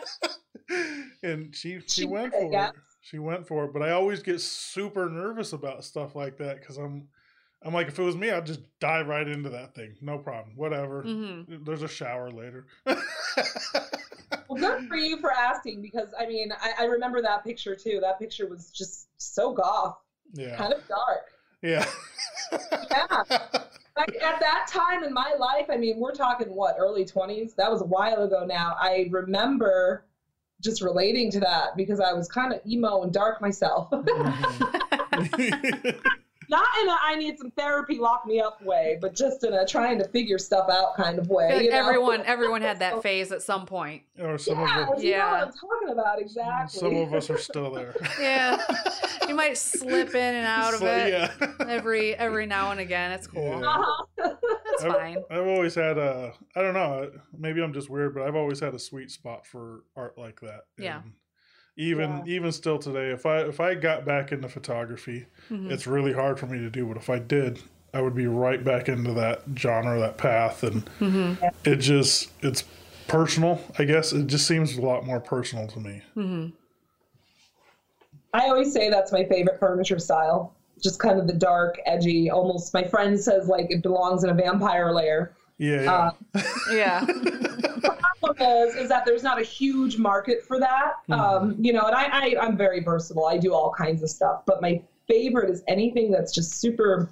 and she she, She went for yeah. it. She went for it, but I always get super nervous about stuff like that because I'm I'm like, if it was me, I'd just dive right into that thing. No problem. Whatever. hmm There's a shower later. Well, good for you for asking because I mean, I, I remember that picture too. That picture was just so goth, yeah. kind of dark. Yeah. Yeah. Like at that time in my life, I mean, we're talking what, early 20s? That was a while ago now. I remember just relating to that because I was kind of emo and dark myself. Mhm. Not in a I need some therapy, lock me up way, but just in a trying to figure stuff out kind of way. Like you know? everyone everyone had that phase at some point. or some Yeah, of us, you know Yeah. what I'm talking about exactly. some of us are still there. Yeah. You might slip in and out of it Yeah. every every now and again. It's cool. Yeah. Uh-huh. It's I've- fine. I've always had a, I don't know, maybe I'm just weird, but I've always had a sweet spot for art like that. Yeah. And even Yeah. even still today, if I if I got back into photography, Mhm. it's really hard for me to do. But if I did, I would be right back into that genre, that path, and Mhm. it just it's personal. I guess it just seems a lot more personal to me. Mhm. I always say that's my favorite furniture style. Just kind of the dark, edgy, almost. My friend says like it belongs in a vampire lair. Yeah, yeah. Uh, Yeah. problem is, is that there's not a huge market for that. Um, you know, and I, I, I'm very versatile. I do all kinds of stuff, but my favorite is anything that's just super,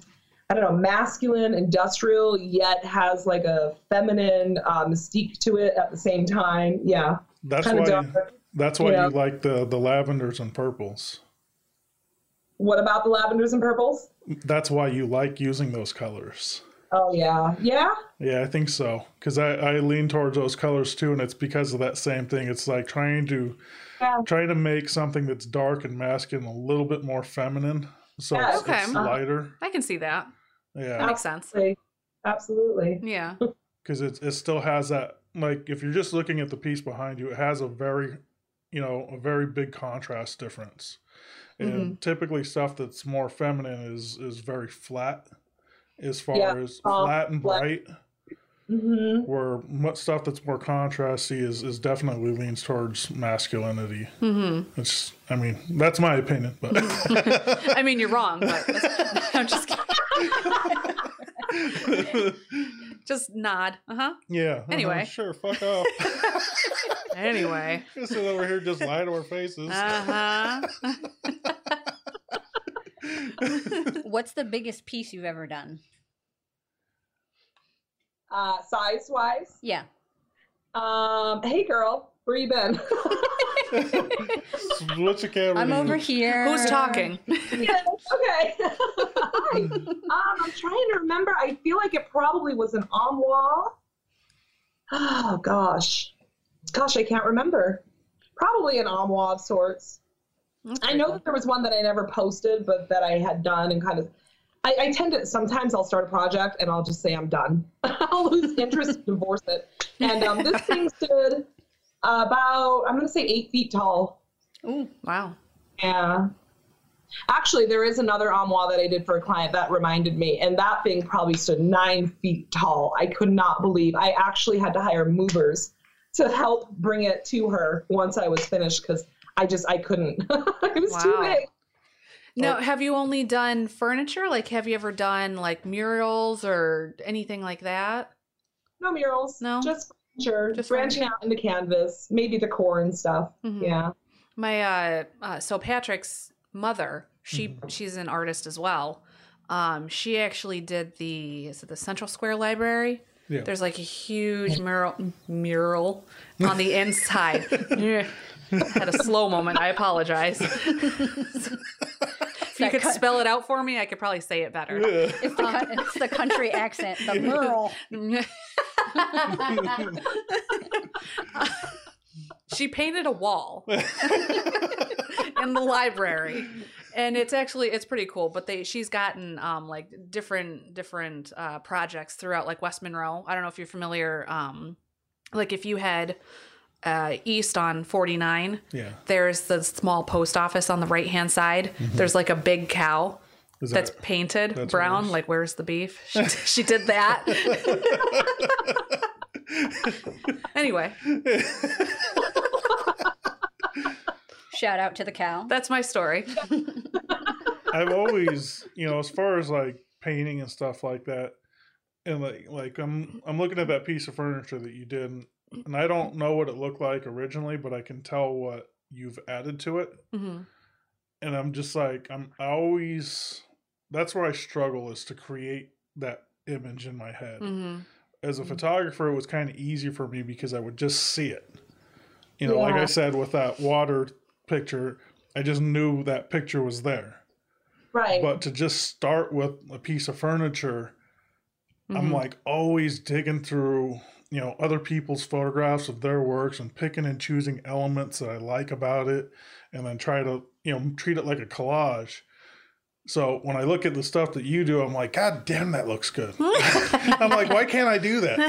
I don't know, masculine, industrial, yet has like a feminine uh, mystique to it at the same time. Yeah, that's why. dark. That's why Yeah. you like the the lavenders and purples. What about the lavenders and purples? That's why you like using those colors. Oh yeah, yeah. Yeah, I think so. Because I, I lean towards those colors too, and it's because of that same thing. It's like trying to Yeah. trying to make something that's dark and masculine a little bit more feminine, so Yeah, it's, okay. it's Uh-huh. lighter. I can see that. Yeah, That Yeah, makes sense. Absolutely. Absolutely. Yeah. because it it still has that. Like if you're just looking at the piece behind you, it has a very, you know, a very big contrast difference. And Mm-hmm. typically, stuff that's more feminine is is very flat, as far Yeah, as uh, flat and flat. bright. hmm where much stuff that's more contrasty is, is definitely leans towards masculinity. hmm It's, I mean, that's my opinion, but I mean, you're wrong, but I'm just kidding. just nod. Uh huh. yeah. uh-huh, Anyway. sure, fuck off. Anyway. Just sit over here, just lie to our faces. Uh huh. What's the biggest piece you've ever done? Uh, size wise, Yeah. um, hey girl, where you been? What's the camera? I'm over here. Who's talking? Yeah, okay. Hi. Um, I'm trying to remember. I feel like it probably was an armoire. Oh gosh, gosh, I can't remember. Probably an armoire of sorts. I know that there was one that I never posted, but that I had done and kind of. I, I tend to sometimes I'll start a project and I'll just say I'm done. I'll lose interest and divorce it. And um, this thing stood about I'm going to say eight feet tall. Ooh, Wow. Yeah. Actually, there is another armoire that I did for a client that reminded me, and that thing probably stood nine feet tall. I could not believe. I actually had to hire movers to help bring it to her once I was finished because I just I couldn't. it was too Wow. big. Now, have you only done furniture? Like, have you ever done like murals or anything like that? No murals. No? Just furniture. Just branching out into canvas, maybe decor and stuff. Mhm. Yeah. My uh, uh so Patrick's mother, she she's an artist as well. Um, she actually did the is it the Central Square Library? Yeah. There's like a huge mural mural on the inside. Yeah. Had a slow moment. I apologize. if you could cut- spell it out for me, I could probably say it better. Yeah. it's the co- it's the country accent, the mural. she painted a wall in the library and it's actually it's pretty cool but they she's gotten um like different different uh projects throughout like west monroe i don't know if you're familiar um like if you head uh east on 49 Yeah. there's the small post office on the right hand side there's like a big cow Is that's painted that's brown. nice. like where's the beef? She, she did that. Anyway. Shout out to the cow. that's my story. I've always, you know, as far as like painting and stuff like that, and like like I'm I'm looking at that piece of furniture that you did, and, I don't know what it looked like originally, but I can tell what you've added to it, hmm and I'm just like I'm always that's where I struggle is to create that image in my head. hmm As a Mhm. photographer, it was kind of easy for me because I would just see it. You know, like I said with that water picture, I just knew that picture was there. Right. But to just start with a piece of furniture, I'm Mm-hmm. like always digging through, you know, other people's photographs of their works and picking and choosing elements that I like about it and then try to, you know, treat it like a collage. So when I look at the stuff that you do, I'm like, God damn, that looks good. I'm like, why can't I do that?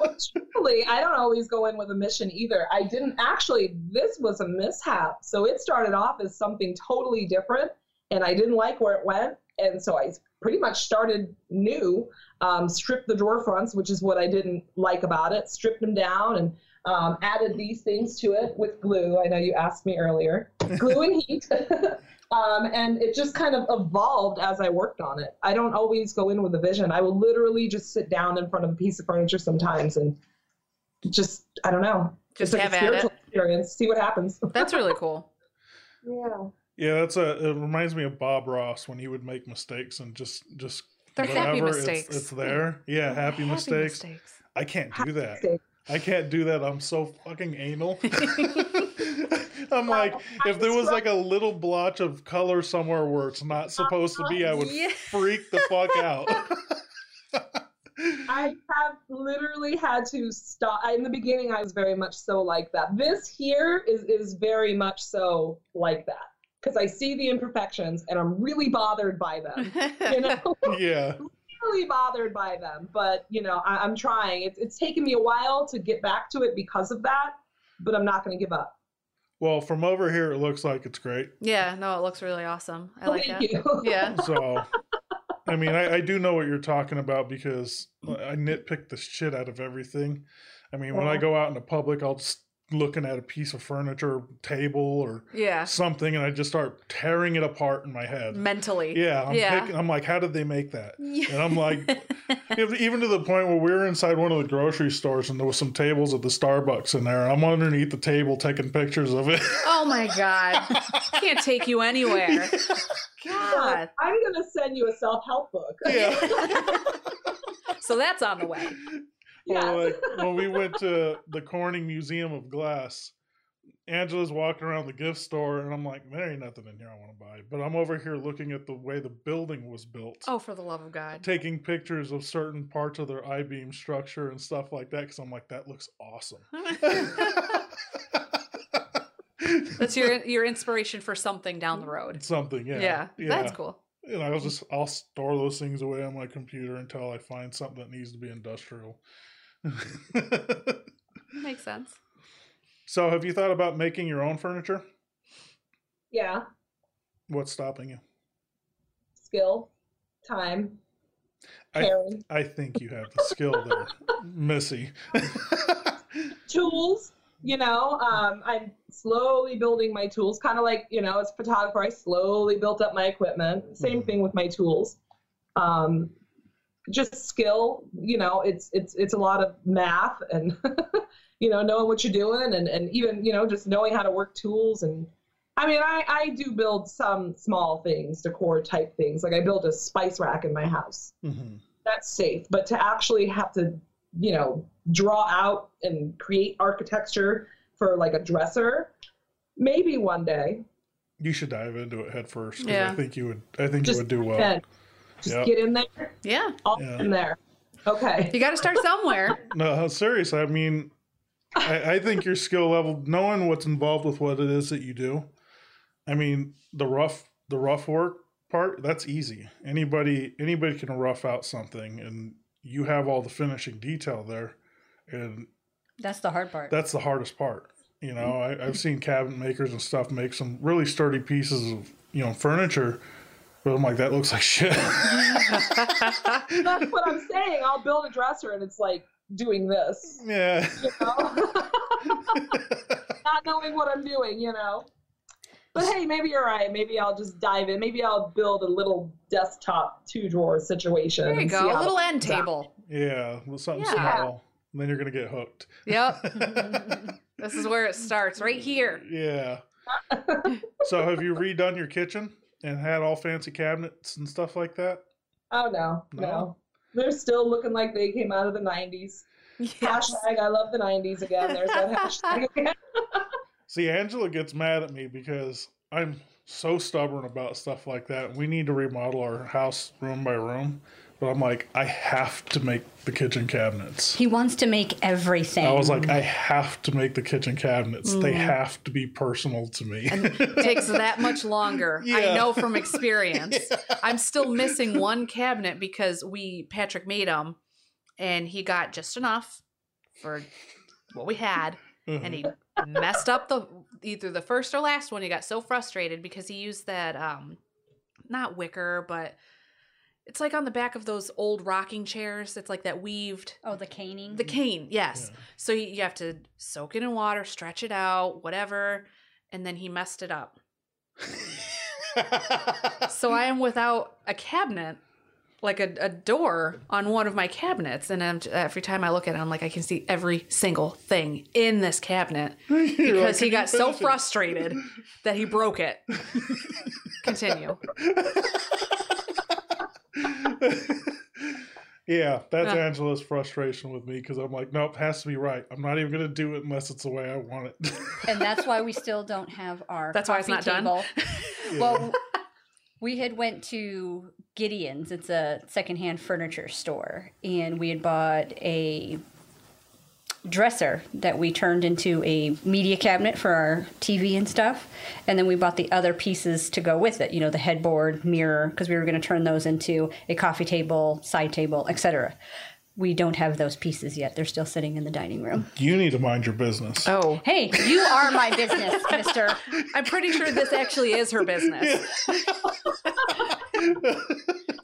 well, truthfully, I don't always go in with a mission either. I didn't actually, this was a mishap. So it started off as something totally different, and I didn't like where it went. And so I pretty much started new, um, stripped the drawer fronts, which is what I didn't like about it, stripped them down and um, added these things to it with glue. I know you asked me earlier glue and heat. um, and it just kind of evolved as I worked on it. I don't always go in with a vision. I will literally just sit down in front of a piece of furniture sometimes and just, I don't know, Just it's like have a at spiritual it. experience. See what happens. That's really cool. yeah. Yeah, that's a. It reminds me of Bob Ross when he would make mistakes and just just They're happy whatever, mistakes. It's, it's there. Yeah, happy, mistakes. I can't do that. I can't do that. I'm so fucking anal. I'm like, if there was like a little blotch of color somewhere where it's not supposed to be, I would Yeah. freak the fuck out. I have literally had to stop. In the beginning, I was very much so like that. This here is is very much so like that because I see the imperfections and I'm really bothered by them. You know, yeah. really bothered by them. But you know, I, I'm trying. It's it's taken me a while to get back to it because of that, but I'm not going to give up. Well, from over here, it looks like it's great. yeah, no, it looks really awesome. I like Thank that. you. Yeah. So, I mean, I, I do know what you're talking about because I nitpick the shit out of everything. I mean, when I go out in the public, I'll just looking at a piece of furniture, table, or Yeah. something, and I just start tearing it apart in my head. Mentally. Yeah, I'm, Yeah. picking, I'm like, how did they make that? Yeah. And I'm like, Even even to the point where we were inside one of the grocery stores and there was some tables at the Starbucks in there. and I'm underneath the table taking pictures of it. Oh my god. Can't take you anywhere. God. I'm going to send you a self help book. yeah. So that's on the way. Yeah. Or like when we went to the Corning Museum of Glass, Angela's walking around the gift store, and I'm like, there ain't nothing in here I want to buy. But I'm over here looking at the way the building was built, Oh, for the love of God. taking pictures of certain parts of their I beam structure and stuff like that, because I'm like, that looks awesome. That's your your inspiration for something down the road. something, yeah. Yeah, that's cool. And I'll just I'll store those things away on my computer until I find something that needs to be industrial. Makes sense. so, have you thought about making your own furniture? yeah. What's stopping you? Skill, time, I- I think you have the skill there, Missy. tools. You know, um, I'm slowly building my tools, kind of like, you know, as a photographer, I slowly built up my equipment. Same Mhm. thing with my tools. Um, just skill, you know, it's it's it's a lot of math and you know, knowing what you're doing and, and even, you know, just knowing how to work tools and I mean I, I do build some small things, decor type things. Like I built a spice rack in my house. Mhm. That's safe. But to actually have to, you know, draw out and create architecture for like a dresser, maybe one day. You should dive into it head first. 'cause I Yeah. think you would. I think Just you would do well. Then just Yep. get in there, Yeah. all Yeah. in there. Okay. You got to start somewhere. No, seriously. I mean, I, I think your skill level, knowing what's involved with what it is that you do. I mean, the rough, the rough work part, that's easy. Anybody, anybody can rough out something, and you have all the finishing detail there, and That's the hard part. that's the hardest part. You know, I, I've seen cabinet makers and stuff make some really sturdy pieces of you know furniture, but I'm like, that looks like shit. That's what I'm saying. I'll build a dresser and it's like doing this, yeah. you know? Not knowing what I'm doing, you know? But hey, maybe you're right. Maybe I'll just dive in. Maybe I'll build a little desktop two drawer situation. There you go. A little end comes out. table. Yeah, Well, something Yeah. small. And then you're gonna get hooked. Yep. this is where it starts, right here. Yeah. so have you redone your kitchen and had all fancy cabinets and stuff like that? Oh no, No? no, They're still looking like they came out of the '90s. Yes. Hashtag I love the '90s again. There's that hashtag again. See, Angela gets mad at me because I'm so stubborn about stuff like that. We need to remodel our house room by room, but I'm like, I have to make the kitchen cabinets. He wants to make everything. I was like, I have to make the kitchen cabinets. They have to be personal to me. And it takes that much longer. Yeah. I know from experience. I'm still missing one cabinet because we Patrick made them, and he got just enough for what we had, and he messed up the either the first or last one. He got so frustrated because he used that um, not wicker, but it's like on the back of those old rocking chairs. It's like that weaved. oh, the caning. The cane, yes. Yeah. So you you have to soak it in water, stretch it out, whatever, and then he messed it up. So I am without a cabinet, like a, a door on one of my cabinets, and I'm, every time I look at it, I'm like, I can see every single thing in this cabinet because he got so frustrated that he broke it. Continue. Yeah, that's Yeah. Angela's frustration with me because I'm like, nope, it has to be right. I'm not even gonna do it unless it's the way I want it. and that's why we still don't have our That's why it's coffee not done? table. Well, we had went to Gideon's. It's a secondhand furniture store, and we had bought a dresser that we turned into a media cabinet for our TV and stuff. And then we bought the other pieces to go with it. You know, the headboard, mirror, because we were going to turn those into a coffee table, side table, etc. We don't have those pieces yet. They're still sitting in the dining room. you need to mind your business. Oh, Hey, you are my business, mister. I'm pretty sure this actually is her business.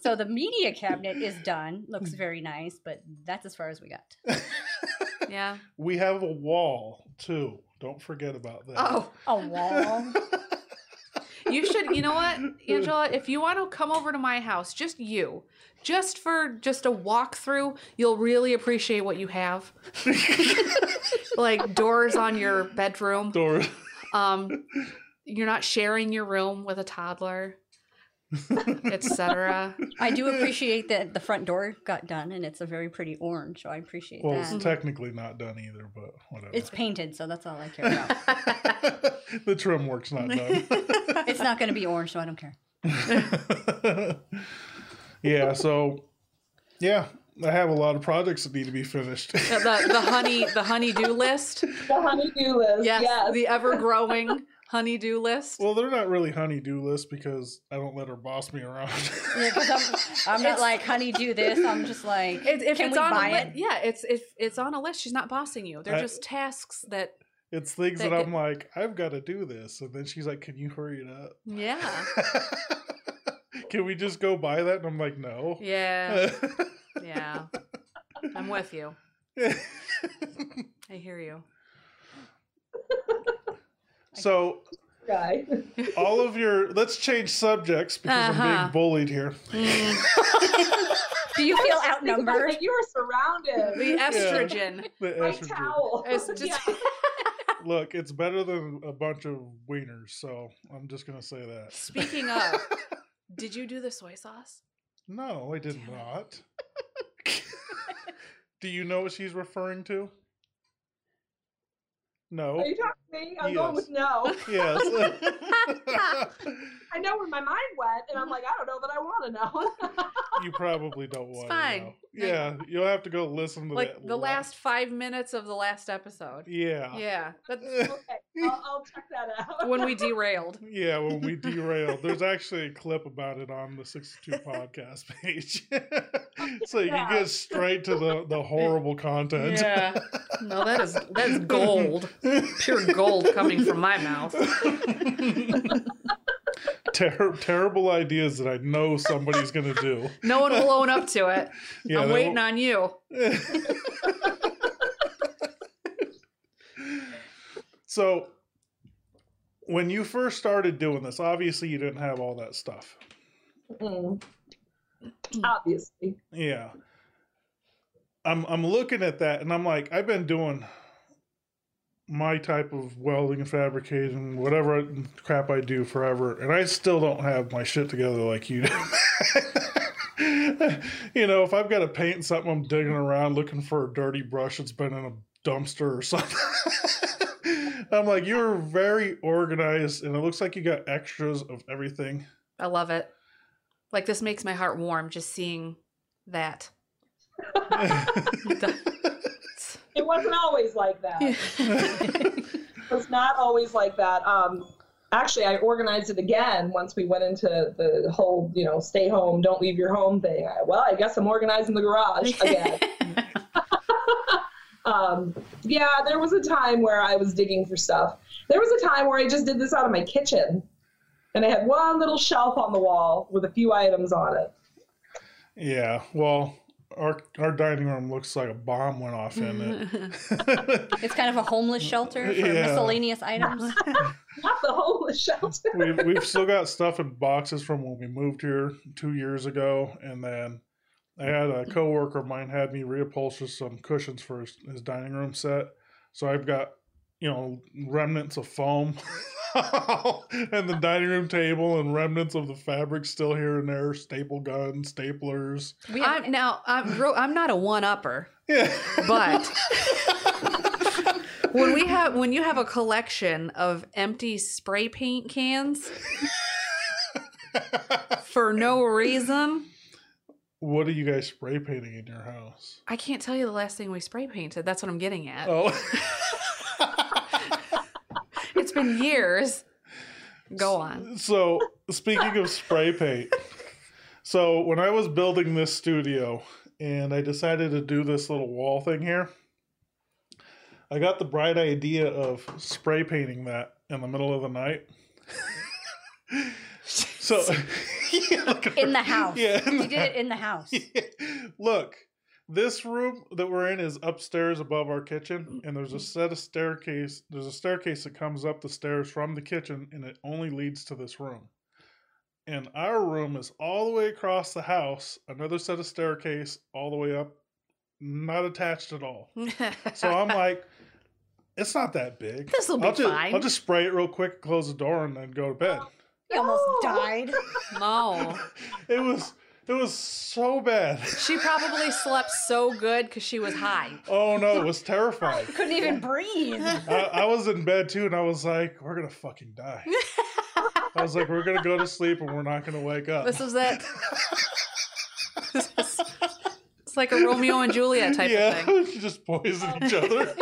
So the media cabinet is done. Looks very nice, but that's as far as we got. Yeah. We have a wall too. Don't forget about that. Oh, A wall. You should. You know what, Angela? If you want to come over to my house, just you, just for just a walkthrough, you'll really appreciate what you have. like doors on your bedroom. Door. Um, you're not sharing your room with a toddler, etc. I do appreciate that the front door got done, and it's a very pretty orange. So I appreciate Well, that. it's technically not done either, but whatever. It's painted, so that's all I care about. the trim work's not done. it's not going to be orange, so I don't care. yeah, so yeah, I have a lot of projects that need to be finished. the the honey the honeydew list. The honeydew list. Yes, Yes. the ever growing honeydew list. well, they're not really honeydew lists because I don't let her boss me around. Yeah, 'cause I'm, I'm not like, honey, do this. I'm just like, It, if can it's we on buy a li- it? yeah, it's if it's on a list, she's not bossing you. They're I- just tasks that it's things That that I'm like, I've got to do this, and then she's like, "Can you hurry it up? yeah. Can we just go buy that?" And I'm like, "No." Yeah. Yeah. I'm with you. I hear you. So Guy. all of your let's change subjects because I'm Uh-huh. being bullied here. Mm, do you feel outnumbered? You are surrounded. the estrogen. The My towel. It's just Yeah. Look, it's better than a bunch of wieners, so I'm just gonna say that. Speaking of, did you do the soy sauce? No, I did Damn not. Do you know what she's referring to? No. Are you talking to me? I'm going with no. Yes. I know where my mind went, and I'm mm-hmm. like, I don't know that I want to know. you probably don't want fine. to know. Yeah, you'll have to go listen to Like that the la- last five minutes of the last episode. Yeah. Yeah. That's okay, I'll, I'll check that out. when we derailed. Yeah, when we derailed. There's actually a clip about it on the 62 podcast page. so you can Yeah. get straight to the, the horrible content. Yeah. No, that is that's gold. Pure gold coming from my mouth. Ter- terrible ideas that I know somebody's going to do. No one will own up to it. Yeah, I'm waiting will- on you. so when you first started doing this, obviously you didn't have all that stuff. Mm. Obviously. Yeah. I'm I'm looking at that and I'm like, I've been doing my type of welding and fabricating, whatever crap I do forever, and I still don't have my shit together like you do. you know, if I've got to paint something, I'm digging around looking for a dirty brush that's been in a dumpster or something. I'm like, you're very organized, and it looks like you got extras of everything. I love it. Like this makes my heart warm just seeing that. It wasn't always like that. it was not always like that. Um, actually, I organized it again once we went into the whole, you know, stay home, don't leave your home thing. I, well, I guess I'm organizing the garage again. um, yeah, there was a time where I was digging for stuff. There was a time where I just did this out of my kitchen, and I had one little shelf on the wall with a few items on it. Yeah, well, our our dining room looks like a bomb went off in it. It's kind of a homeless shelter for Yeah. miscellaneous items. Not the homeless shelter. we, we've still got stuff in boxes from when we moved here two years ago, and then I had a coworker of mine had me reupholster some cushions for his, his dining room set. So I've got you know remnants of foam and the dining room table and remnants of the fabric still here and there, staple guns, staplers. We have, I'm now I'm ro- I'm not a one upper, Yeah, but when we have when you have a collection of empty spray paint cans for no reason, what are you guys spray painting in your house? I can't tell you the last thing we spray painted. That's what I'm getting at. Oh. It's been years. Go on. So, speaking of spray paint, so when I was building this studio and I decided to do this little wall thing here, I got the bright idea of spray painting that in the middle of the night. so, Yeah, in the house. Yeah, in we the did it in the house. Look, this room that we're in is upstairs above our kitchen, and there's a mm-hmm. set of staircase. There's a staircase that comes up the stairs from the kitchen, and it only leads to this room. And our room is all the way across the house, another set of staircase all the way up, not attached at all. So I'm like, it's not that big. This'll be I'll just, fine. I'll just spray it real quick, close the door, and then go to bed. You almost died. no. It was it was so bad. She probably slept so good because she was high. Oh no, it was terrifying. Couldn't even breathe. I, I was in bed too, and I was like, "We're gonna fucking die." I was like, "We're gonna go to sleep, and we're not gonna wake up." This is it. it's like a Romeo and Juliet type yeah, of thing. just poison each other.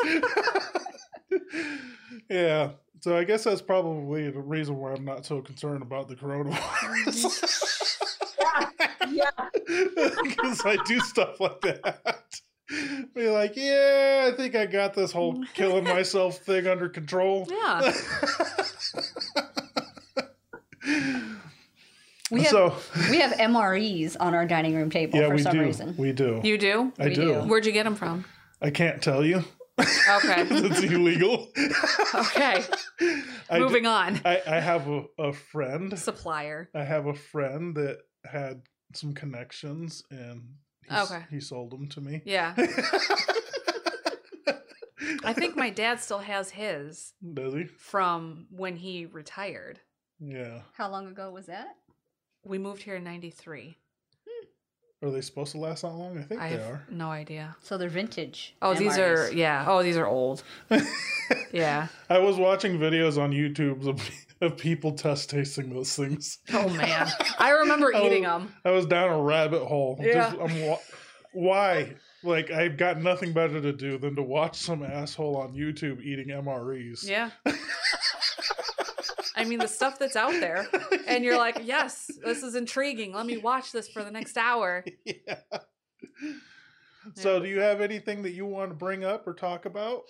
yeah, so I guess that's probably the reason why I'm not so concerned about the coronavirus. Yeah, yeah. Because I do stuff like that. Be like, yeah, I think I got this whole killing myself thing under control. Yeah. We have so we have MREs on our dining room table yeah, for we some do. reason. We do. You do? I we do. do. Where'd you get them from? I can't tell you. Okay. it's illegal. Okay. I, Moving on. I, I have a, a friend. Supplier. I have a friend that had some connections, and he's, Okay. he sold them to me. Yeah. I think my dad still has his Does he? from when he retired. Yeah. How long ago was that? We moved here in 93. Hmm. Are they supposed to last that long? I think I they have are. no idea. So they're vintage. Oh, these are, yeah. Oh, these are old. Yeah. I was watching videos on YouTube of, of people test tasting those things. Oh, man. I remember Oh. eating them. I was down a rabbit hole. Yeah. Just, I'm, wa- why? Like, I've got nothing better to do than to watch some asshole on YouTube eating MREs. Yeah. I mean, the stuff that's out there. And you're like, yes, this is intriguing. Let me watch this for the next hour. yeah. So, do you have anything that you want to bring up or talk about?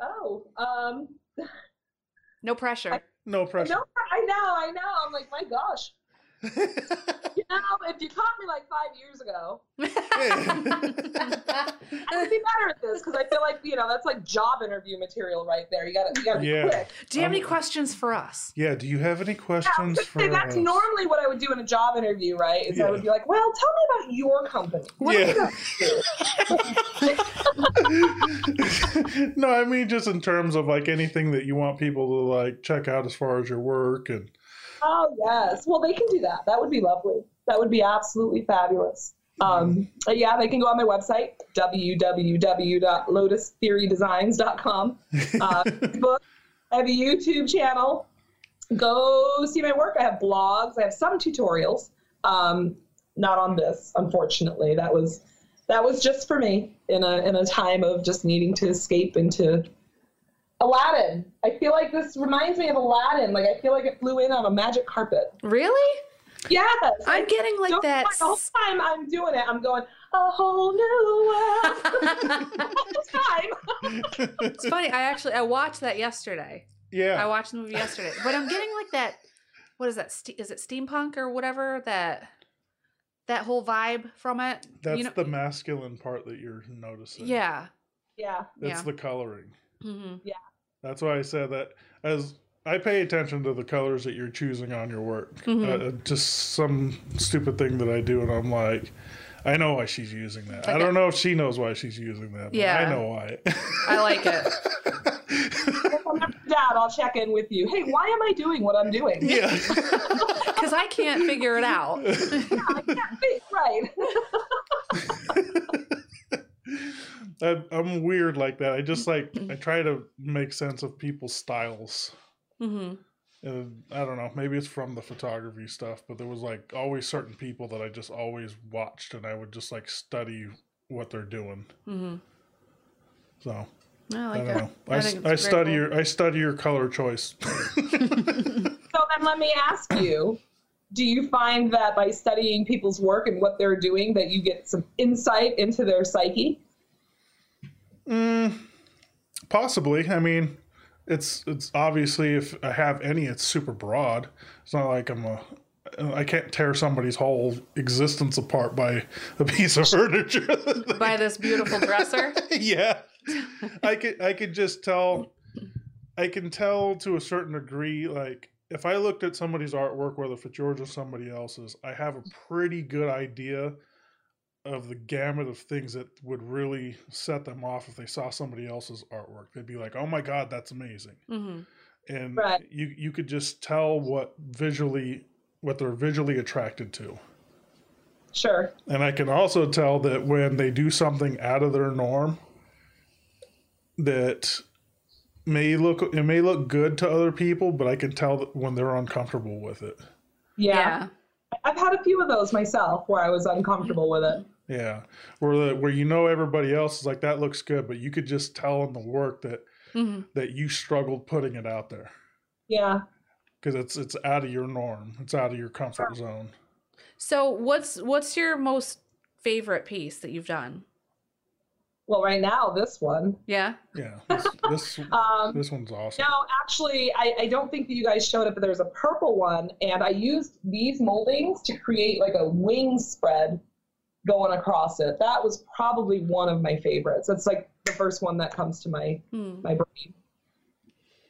Oh, um, No pressure. No pressure. no, I know, I know. I'm like, my gosh. You know, if you caught me like five years ago, I would be better at this because I feel like you know that's like job interview material right there. You gotta, you gotta be Yeah. quick. Do you have any Um, questions for us? yeah. Do you have any Yeah, I was questions gonna for that's us? normally what I would do in a job interview, right? Is I would be like, "Well, tell me about your company. What Yeah. do you do?" no, I mean just in terms of like anything that you want people to like check out as far as your work and Oh yes. Well, they can do that. That would be lovely. That would be absolutely fabulous. Um, yeah, they can go on my website www.lotustheorydesigns.com. Uh, Facebook. I have a YouTube channel. Go see my work. I have blogs. I have some tutorials. Um, not on this, unfortunately. That was that was just for me in a in a time of just needing to escape into Aladdin. I feel like this reminds me of Aladdin. Like I feel like it flew in on a magic carpet. Really? Yes. I'm getting like that. mind, The whole time I'm doing it, I'm going a whole new world. the time. it's funny. I actually I watched that yesterday. Yeah. I watched the movie yesterday, but I'm getting like that. What is that? Is it steampunk or whatever? That that whole vibe from it. That's you know, the masculine part that you're noticing. yeah. Yeah. It's yeah. the coloring. hmm That's why I said that as I pay attention to the colors that you're choosing on your work. Mhm. Uh, just some stupid thing that I do, and I'm like, I know why she's using that. I don't know if she knows why she's using that. But Yeah. I know why. I like it. If I'm ever down, I'll check in with you. Hey, why am I doing what I'm doing? yeah. Because I can't figure it out. yeah, I can't think, right. I, I'm weird like that. I just like I try to make sense of people's styles. hmm And I don't know, maybe it's from the photography stuff, but there was like always certain people that I just always watched, and I would just like study what they're doing. hmm So I I like don't it. know. I, s- think it's I study cool. your I study your color choice. So then let me ask you, do you find that by studying people's work and what they're doing that you get some insight into their psyche? mm, possibly. I mean, it's it's obviously if I have any, it's super broad. It's not like I'm a I can't tear somebody's whole existence apart by a piece of furniture. By this beautiful dresser. yeah i could i could just tell i can tell to a certain degree like if i looked at somebody's artwork whether it's yours or somebody else's i have a pretty good idea of the gamut of things that would really set them off if they saw somebody else's artwork they'd be like oh my god that's amazing hmm and Right. you you could just tell what visually what they're visually attracted to Sure. and I can also tell that when they do something out of their norm, that may look it may look good to other people, but I can tell when they're uncomfortable with it. Yeah. Yeah. I've had a few of those myself where I was uncomfortable with it. Yeah, where the, where you know everybody else is like that looks good, but you could just tell in the work that hmm that you struggled putting it out there Yeah. because it's it's out of your norm, it's out of your comfort zone. So what's what's your most favorite piece that you've done? Well, right now, this one. Yeah. Yeah, this this, Um, this one's awesome. No, actually, I, I don't think that you guys showed it, but there's a purple one, and I used these moldings to create like a wing spread going across it. That was probably one of my favorites. It's like the first one that comes to my Hmm. my brain,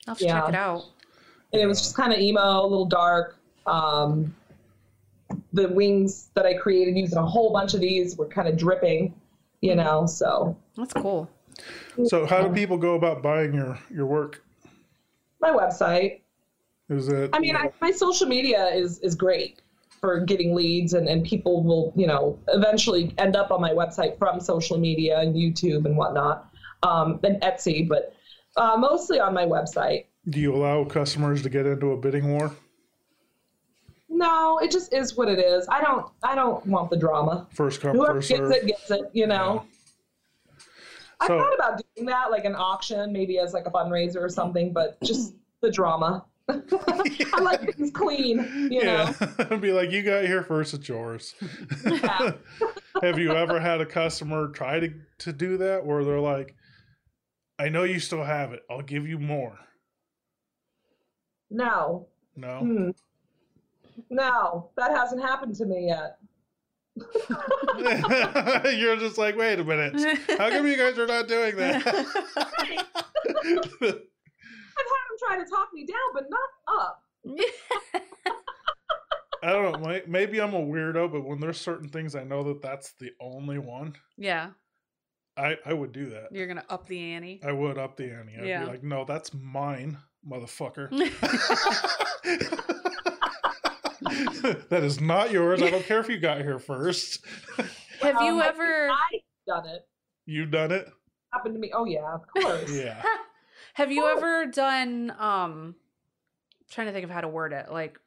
I'll have to Yeah. check it out. and it was just kind of emo, a little dark. Um, the wings that I created using a whole bunch of these were kind of dripping, you know. So That's cool. So, how do people go about buying your your work? my website. Is it? I mean, I, my social media is is great for getting leads, and, and people will, you know, eventually end up on my website from social media and YouTube and whatnot, um, and Etsy, but uh, mostly on my website. Do you allow customers to get into a bidding war? No, it just is what it is. I don't I don't want the drama. First come, Whoever first gets serve. it gets it, you know. I So- thought about doing that, like an auction, maybe as like a fundraiser or something, but just the drama. I like things clean, you know. Yeah, be like, you got here first, it's yours. Yeah. Have you ever had a customer try to to do that, where they're like, "I know you still have it. I'll give you more." No. No. Hmm. No, that hasn't happened to me yet. You're just like, wait a minute. How come you guys are not doing that? I've had them try to talk me down, but not up. I don't know. Maybe I'm a weirdo, but when there's certain things I know that that's the only one, yeah, I, I would do that. you're gonna up the ante. I would up the ante. I'd Yeah. be like, no, that's mine, motherfucker. that is not yours. I don't care if you got here first. Have you Um, ever? I've done it. You've done it? Happened to me. Oh yeah, of course. Yeah. Have you course. ever done? Um, trying to think of how to word it. Like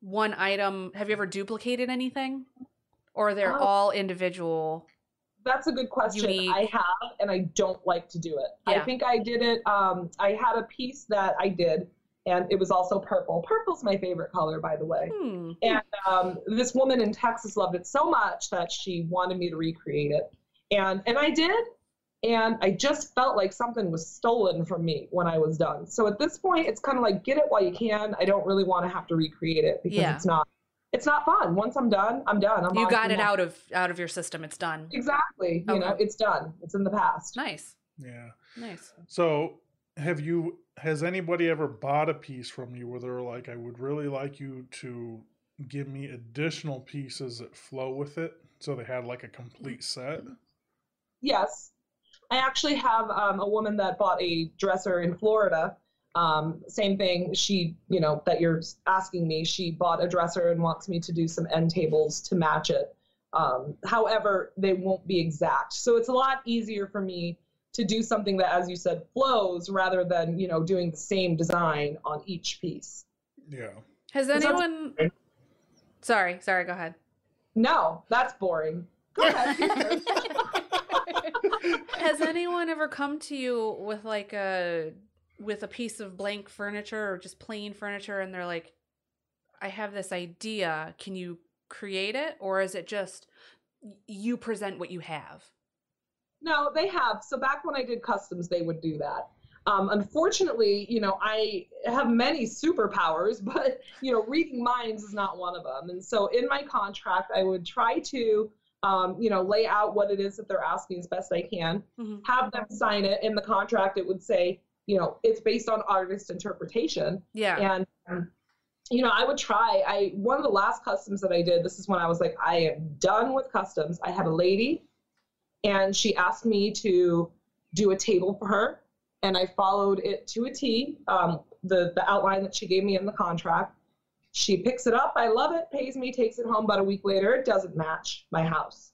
one item. Have you ever duplicated anything, or they're Oh. all individual? That's a good question. Unique. I have, and I don't like to do it. I think I did it. Um, I had a piece that I did, and it was also purple. Purple's my favorite color, by the way. Hmm. And um, this woman in Texas loved it so much that she wanted me to recreate it, and and I did. And I just felt like something was stolen from me when I was done. So at this point, it's kind of like get it while you can. I don't really want to have to recreate it because Yeah. it's not it's not fun. Once I'm done, I'm done. I'm You got it out of out of your system. It's done. Exactly. You know, it's done. It's in the past. Nice. Yeah. Nice. So, have you, has anybody ever bought a piece from you where they're like, I would really like you to give me additional pieces that flow with it? So they had like a complete set? Yes. I actually have um, a woman that bought a dresser in Florida. Um, same thing. She, you know, that you're asking me, she bought a dresser and wants me to do some end tables to match it. Um, however, they won't be exact. So it's a lot easier for me to do something that, as you said, flows rather than, you know, doing the same design on each piece. Yeah. Has anyone? Sorry. Sorry. Go ahead. No, that's boring. Go ahead. Has anyone ever come to you with like a with a piece of blank furniture or just plain furniture and they're like I have this idea, can you create it or is it just you present what you have? No, they have. So back when I did customs, they would do that. Um, unfortunately, you know, I have many superpowers, but you know, reading minds is not one of them. And so in my contract, I would try to, um, you know, lay out what it is that they're asking as best I can. Mhm. Have them sign it. In the contract, it would say, you know, it's based on artist interpretation. Yeah. And um, you know, I would try. I one of the last customs that I did. This is when I was like, I am done with customs. I had a lady, and she asked me to do a table for her, and I followed it to a T. Um, the the outline that she gave me in the contract. She picks it up. I love it. Pays me. Takes it home. About a week later, it doesn't match my house.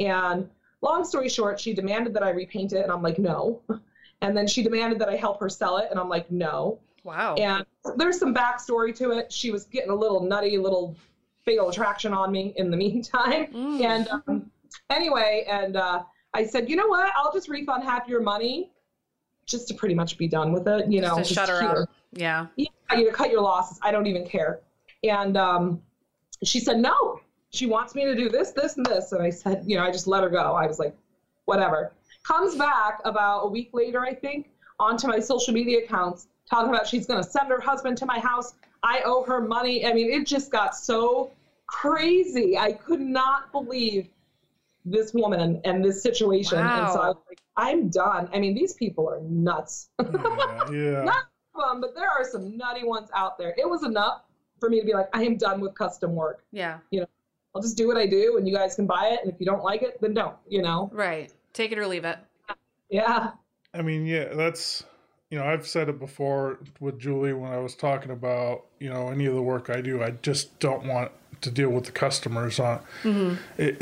And long story short, she demanded that I repaint it, and I'm like, no. And then she demanded that I help her sell it, and I'm like, no. Wow. And there's some backstory to it. She was getting a little nutty, little fatal attraction on me in the meantime. Mm. And um, anyway, and uh, I said, you know what? I'll just refund half your money just to pretty much be done with it. You know, just to shut her here. up. Yeah. Yeah, you know, cut your losses. I don't even care. And um, she said, no, she wants me to do this, this, and this. And I said, you know, I just let her go. I was like, whatever. Comes back about a week later, I think, onto my social media accounts, talking about she's going to send her husband to my house. I owe her money. I mean, it just got so crazy. I could not believe this woman and this situation. And so I was like, I'm done. I mean, these people are nuts. Yeah. yeah. Not fun, but there are some nutty ones out there. It was enough for me to be like, I am done with custom work. Yeah. You know, I'll just do what I do, and you guys can buy it. And if you don't like it, then don't. You know? Right. Take it or leave it. Yeah. I mean, yeah, that's you know, I've said it before with Julie when I was talking about you know any of the work I do. I just don't want to deal with the customers on. It, mm-hmm.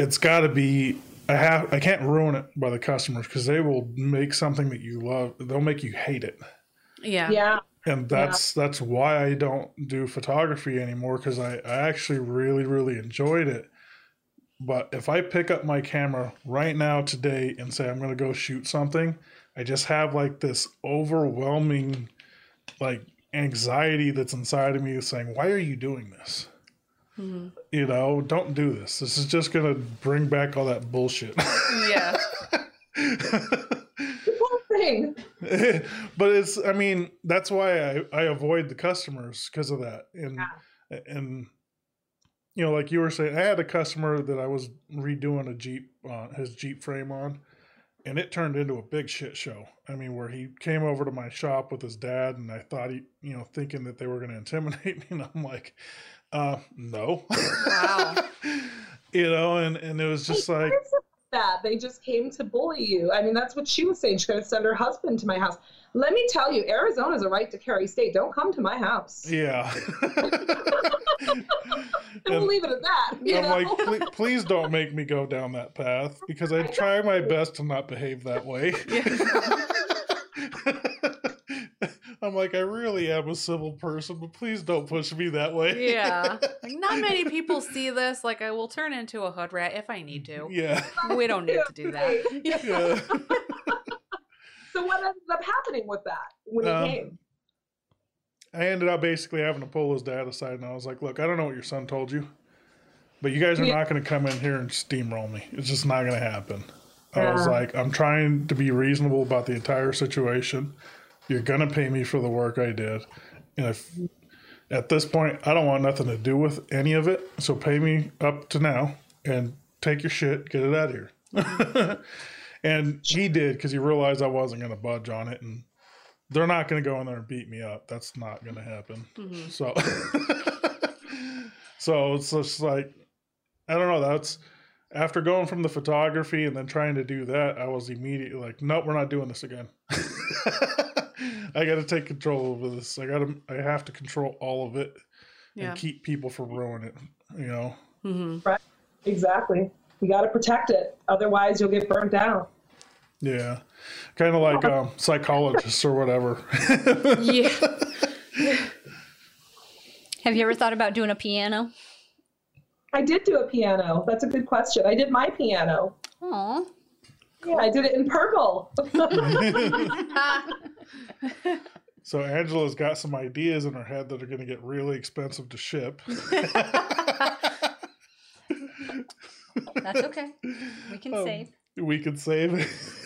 it's got to be. I have. I can't ruin it by the customers because they will make something that you love. They'll make you hate it, Yeah. Yeah. and that's that's why I don't do photography anymore because I, I actually really really enjoyed it. But if I pick up my camera right now today and say I'm going to go shoot something, I just have like this overwhelming like anxiety that's inside of me saying, "Why are you doing this?" Mhm. You know, don't do this. This is just going to bring back all that bullshit. Yeah. The whole thing. but it's i mean that's why i, I avoid the customers because of that and Yeah. and you know, like you were saying, I had a customer that I was redoing a Jeep on his Jeep frame on, and it turned into a big shit show. I mean, where he came over to my shop with his dad, and I thought he, you know, thinking that they were going to intimidate me, and I'm like, uh, no, Wow. you know, and and it was just like, that they just came to bully you. I mean, that's what she was saying. She's going to send her husband to my house. Let me tell you, Arizona's a right to carry state. Don't come to my house. yeah. And we'll leave it at that. I'm know? like, please, please don't make me go down that path because I try my best to not behave that way. I'm like, I really am a civil person, but please don't push me that way. Yeah. Like not many people see this. Like I will turn into a hood rat if I need to. Yeah. We don't need to do that. Yeah. so what ended up happening with that when he Um, came? I ended up basically having to pull his dad aside, and I was like, "Look, I don't know what your son told you, but you guys are Yeah. not going to come in here and steamroll me. It's just not going to happen." I was like, "I'm trying to be reasonable about the entire situation. You're to pay me for the work I did, and if at this point I don't want nothing to do with any of it, so pay me up to now and take your shit, get it out of here." and he did because he realized I wasn't to budge on it, and they're not to go in there and beat me up. That's not to happen. Mhm. So, so it's just like, I don't know. That's after going from the photography and then trying to do that, I was immediately like, nope, we're not doing this again. I got to take control over this. I got to, I have to control all of it Yeah. and keep people from ruining it. You know? hmm Exactly. You got to protect it. Otherwise, you'll get burnt down. Yeah. Kind of like um, psychologists or whatever. Yeah. Have you ever thought about doing a piano? I did do a piano. That's a good question. I did my piano. Aw. Yeah, I did it in purple. So Angela's got some ideas in her head that are going to get really expensive to ship. That's okay. We can Um, save. we can save.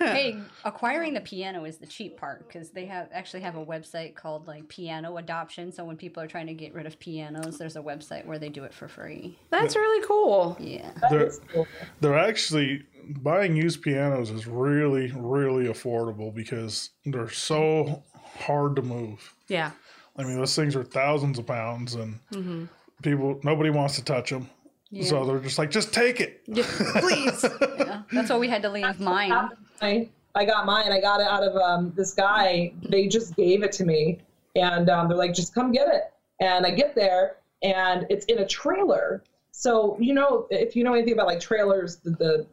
Hey, acquiring the piano is the cheap part because they have actually have a website called like Piano Adoption. So when people are trying to get rid of pianos, there's a website where they do it for free. That's really cool. Yeah. That There- is cool. they're actually buying used pianos is really, really affordable because they're so hard to move. Yeah. I mean, those things are thousands of pounds, and hmm people nobody wants to touch them. Yeah. So they're just like, just take it. Yeah. Please. yeah. That's why we had to leave mine. I, I got mine. I got it out of um, this guy. They just gave it to me, and um, they're like, "Just come get it." And I get there, and it's in a trailer. So you know, if you know anything about like trailers, the the,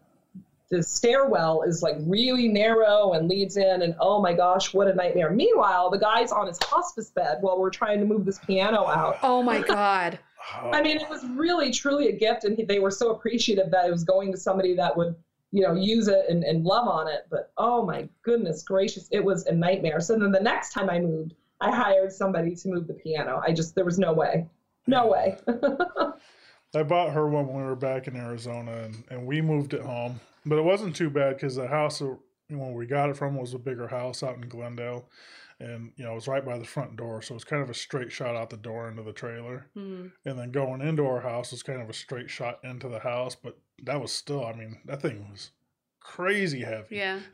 the stairwell is like really narrow and leads in, and oh my gosh, what a nightmare. Meanwhile, the guy's on his hospice bed while we're trying to move this piano out. Oh my God. Oh. I mean, it was really, truly a gift, and he, they were so appreciative that it was going to somebody that would, you know, use it and, and love on it. But oh my goodness gracious, it was a nightmare. So then the next time I moved, I hired somebody to move the piano. I just there was no way, no way. I bought her one when we were back in Arizona, and, and we moved it home. But it wasn't too bad because the house that- when we got it from was a bigger house out in Glendale, and you know it was right by the front door, so it's kind of a straight shot out the door into the trailer. Mhm. And then going into our house was kind of a straight shot into the house, but that was still, I mean, that thing was crazy heavy. Yeah.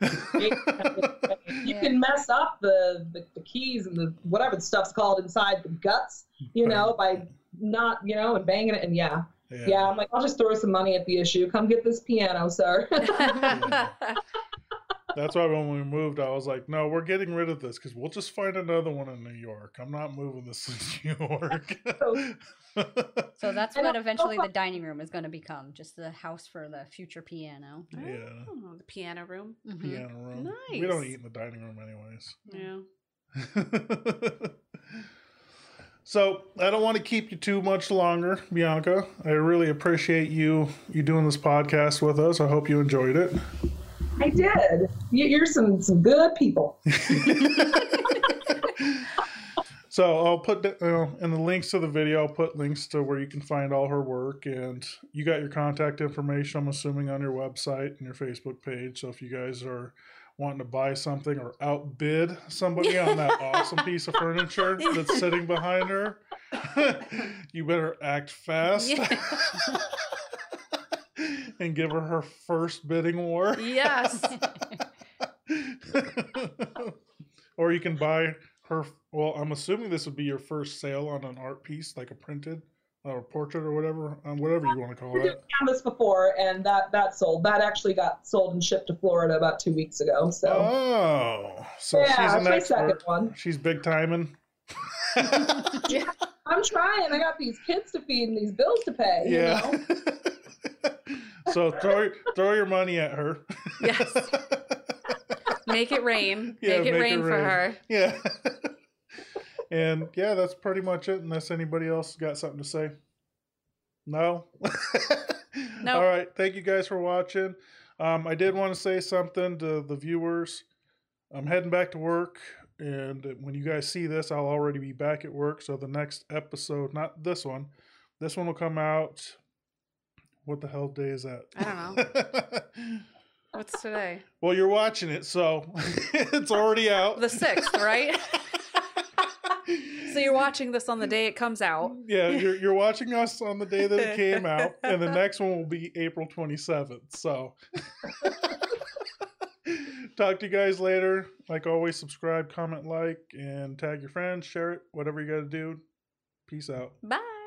you can mess up the, the the keys and the whatever the stuff's called inside the guts, you know, by not, you know, and banging it. And yeah, yeah, I'm like, I'll just throw some money at the issue. Come get this piano, sir. That's why when we moved, I was like, no, we're getting rid of this because we'll just find another one in New York. I'm not moving this to New York. So that's what eventually the dining room is going to become just the house for the future piano. yeah. Oh, the piano room. Mhm. Piano room. Nice. We don't eat in the dining room, anyways. Yeah. So I don't want to keep you too much longer, Bianca. I really appreciate you you doing this podcast with us. I hope you enjoyed it. I did. You- You're some some good people. So I'll put the- uh, in the links to the video. I'll put links to where you can find all her work, and you got your contact information. I'm assuming on your website and your Facebook page. So if you guys are wanting to buy something or outbid somebody on that awesome piece of furniture that's sitting behind her, you better act fast Yeah. and give her her first bidding war. yes. or you can buy her. Well, I'm assuming this would be your first sale on an art piece, like a printed or portrait or whatever, um, whatever you want to call We did it. canvas before, and that that sold. That actually got sold and shipped to Florida about two weeks ago. So Oh, so yeah, she's that's an my second expert. one. She's big timing. I'm trying. I got these kids to feed and these bills to pay. You Yeah. know? so throw throw your money at her. Yes. Make it rain. Yeah, make it make it rain for her. Yeah. And yeah, that's pretty much it. Unless anybody else got something to say. No. No. All right. Thank you guys for watching. Um, I did want to say something to the viewers. I'm heading back to work, and when you guys see this, I'll already be back at work. So the next episode, not this one, this one will come out. What the hell day is that? I don't know. What's today? well, you're watching it, so it's already out. The sixth, right? So you're watching this on the day it comes out. Yeah, you're, you're watching us on the day that it came out, and the next one will be April 27th. So, talk to you guys later. Like always, subscribe, comment, like, and tag your friends, share it, whatever you got to do. Peace out. Bye.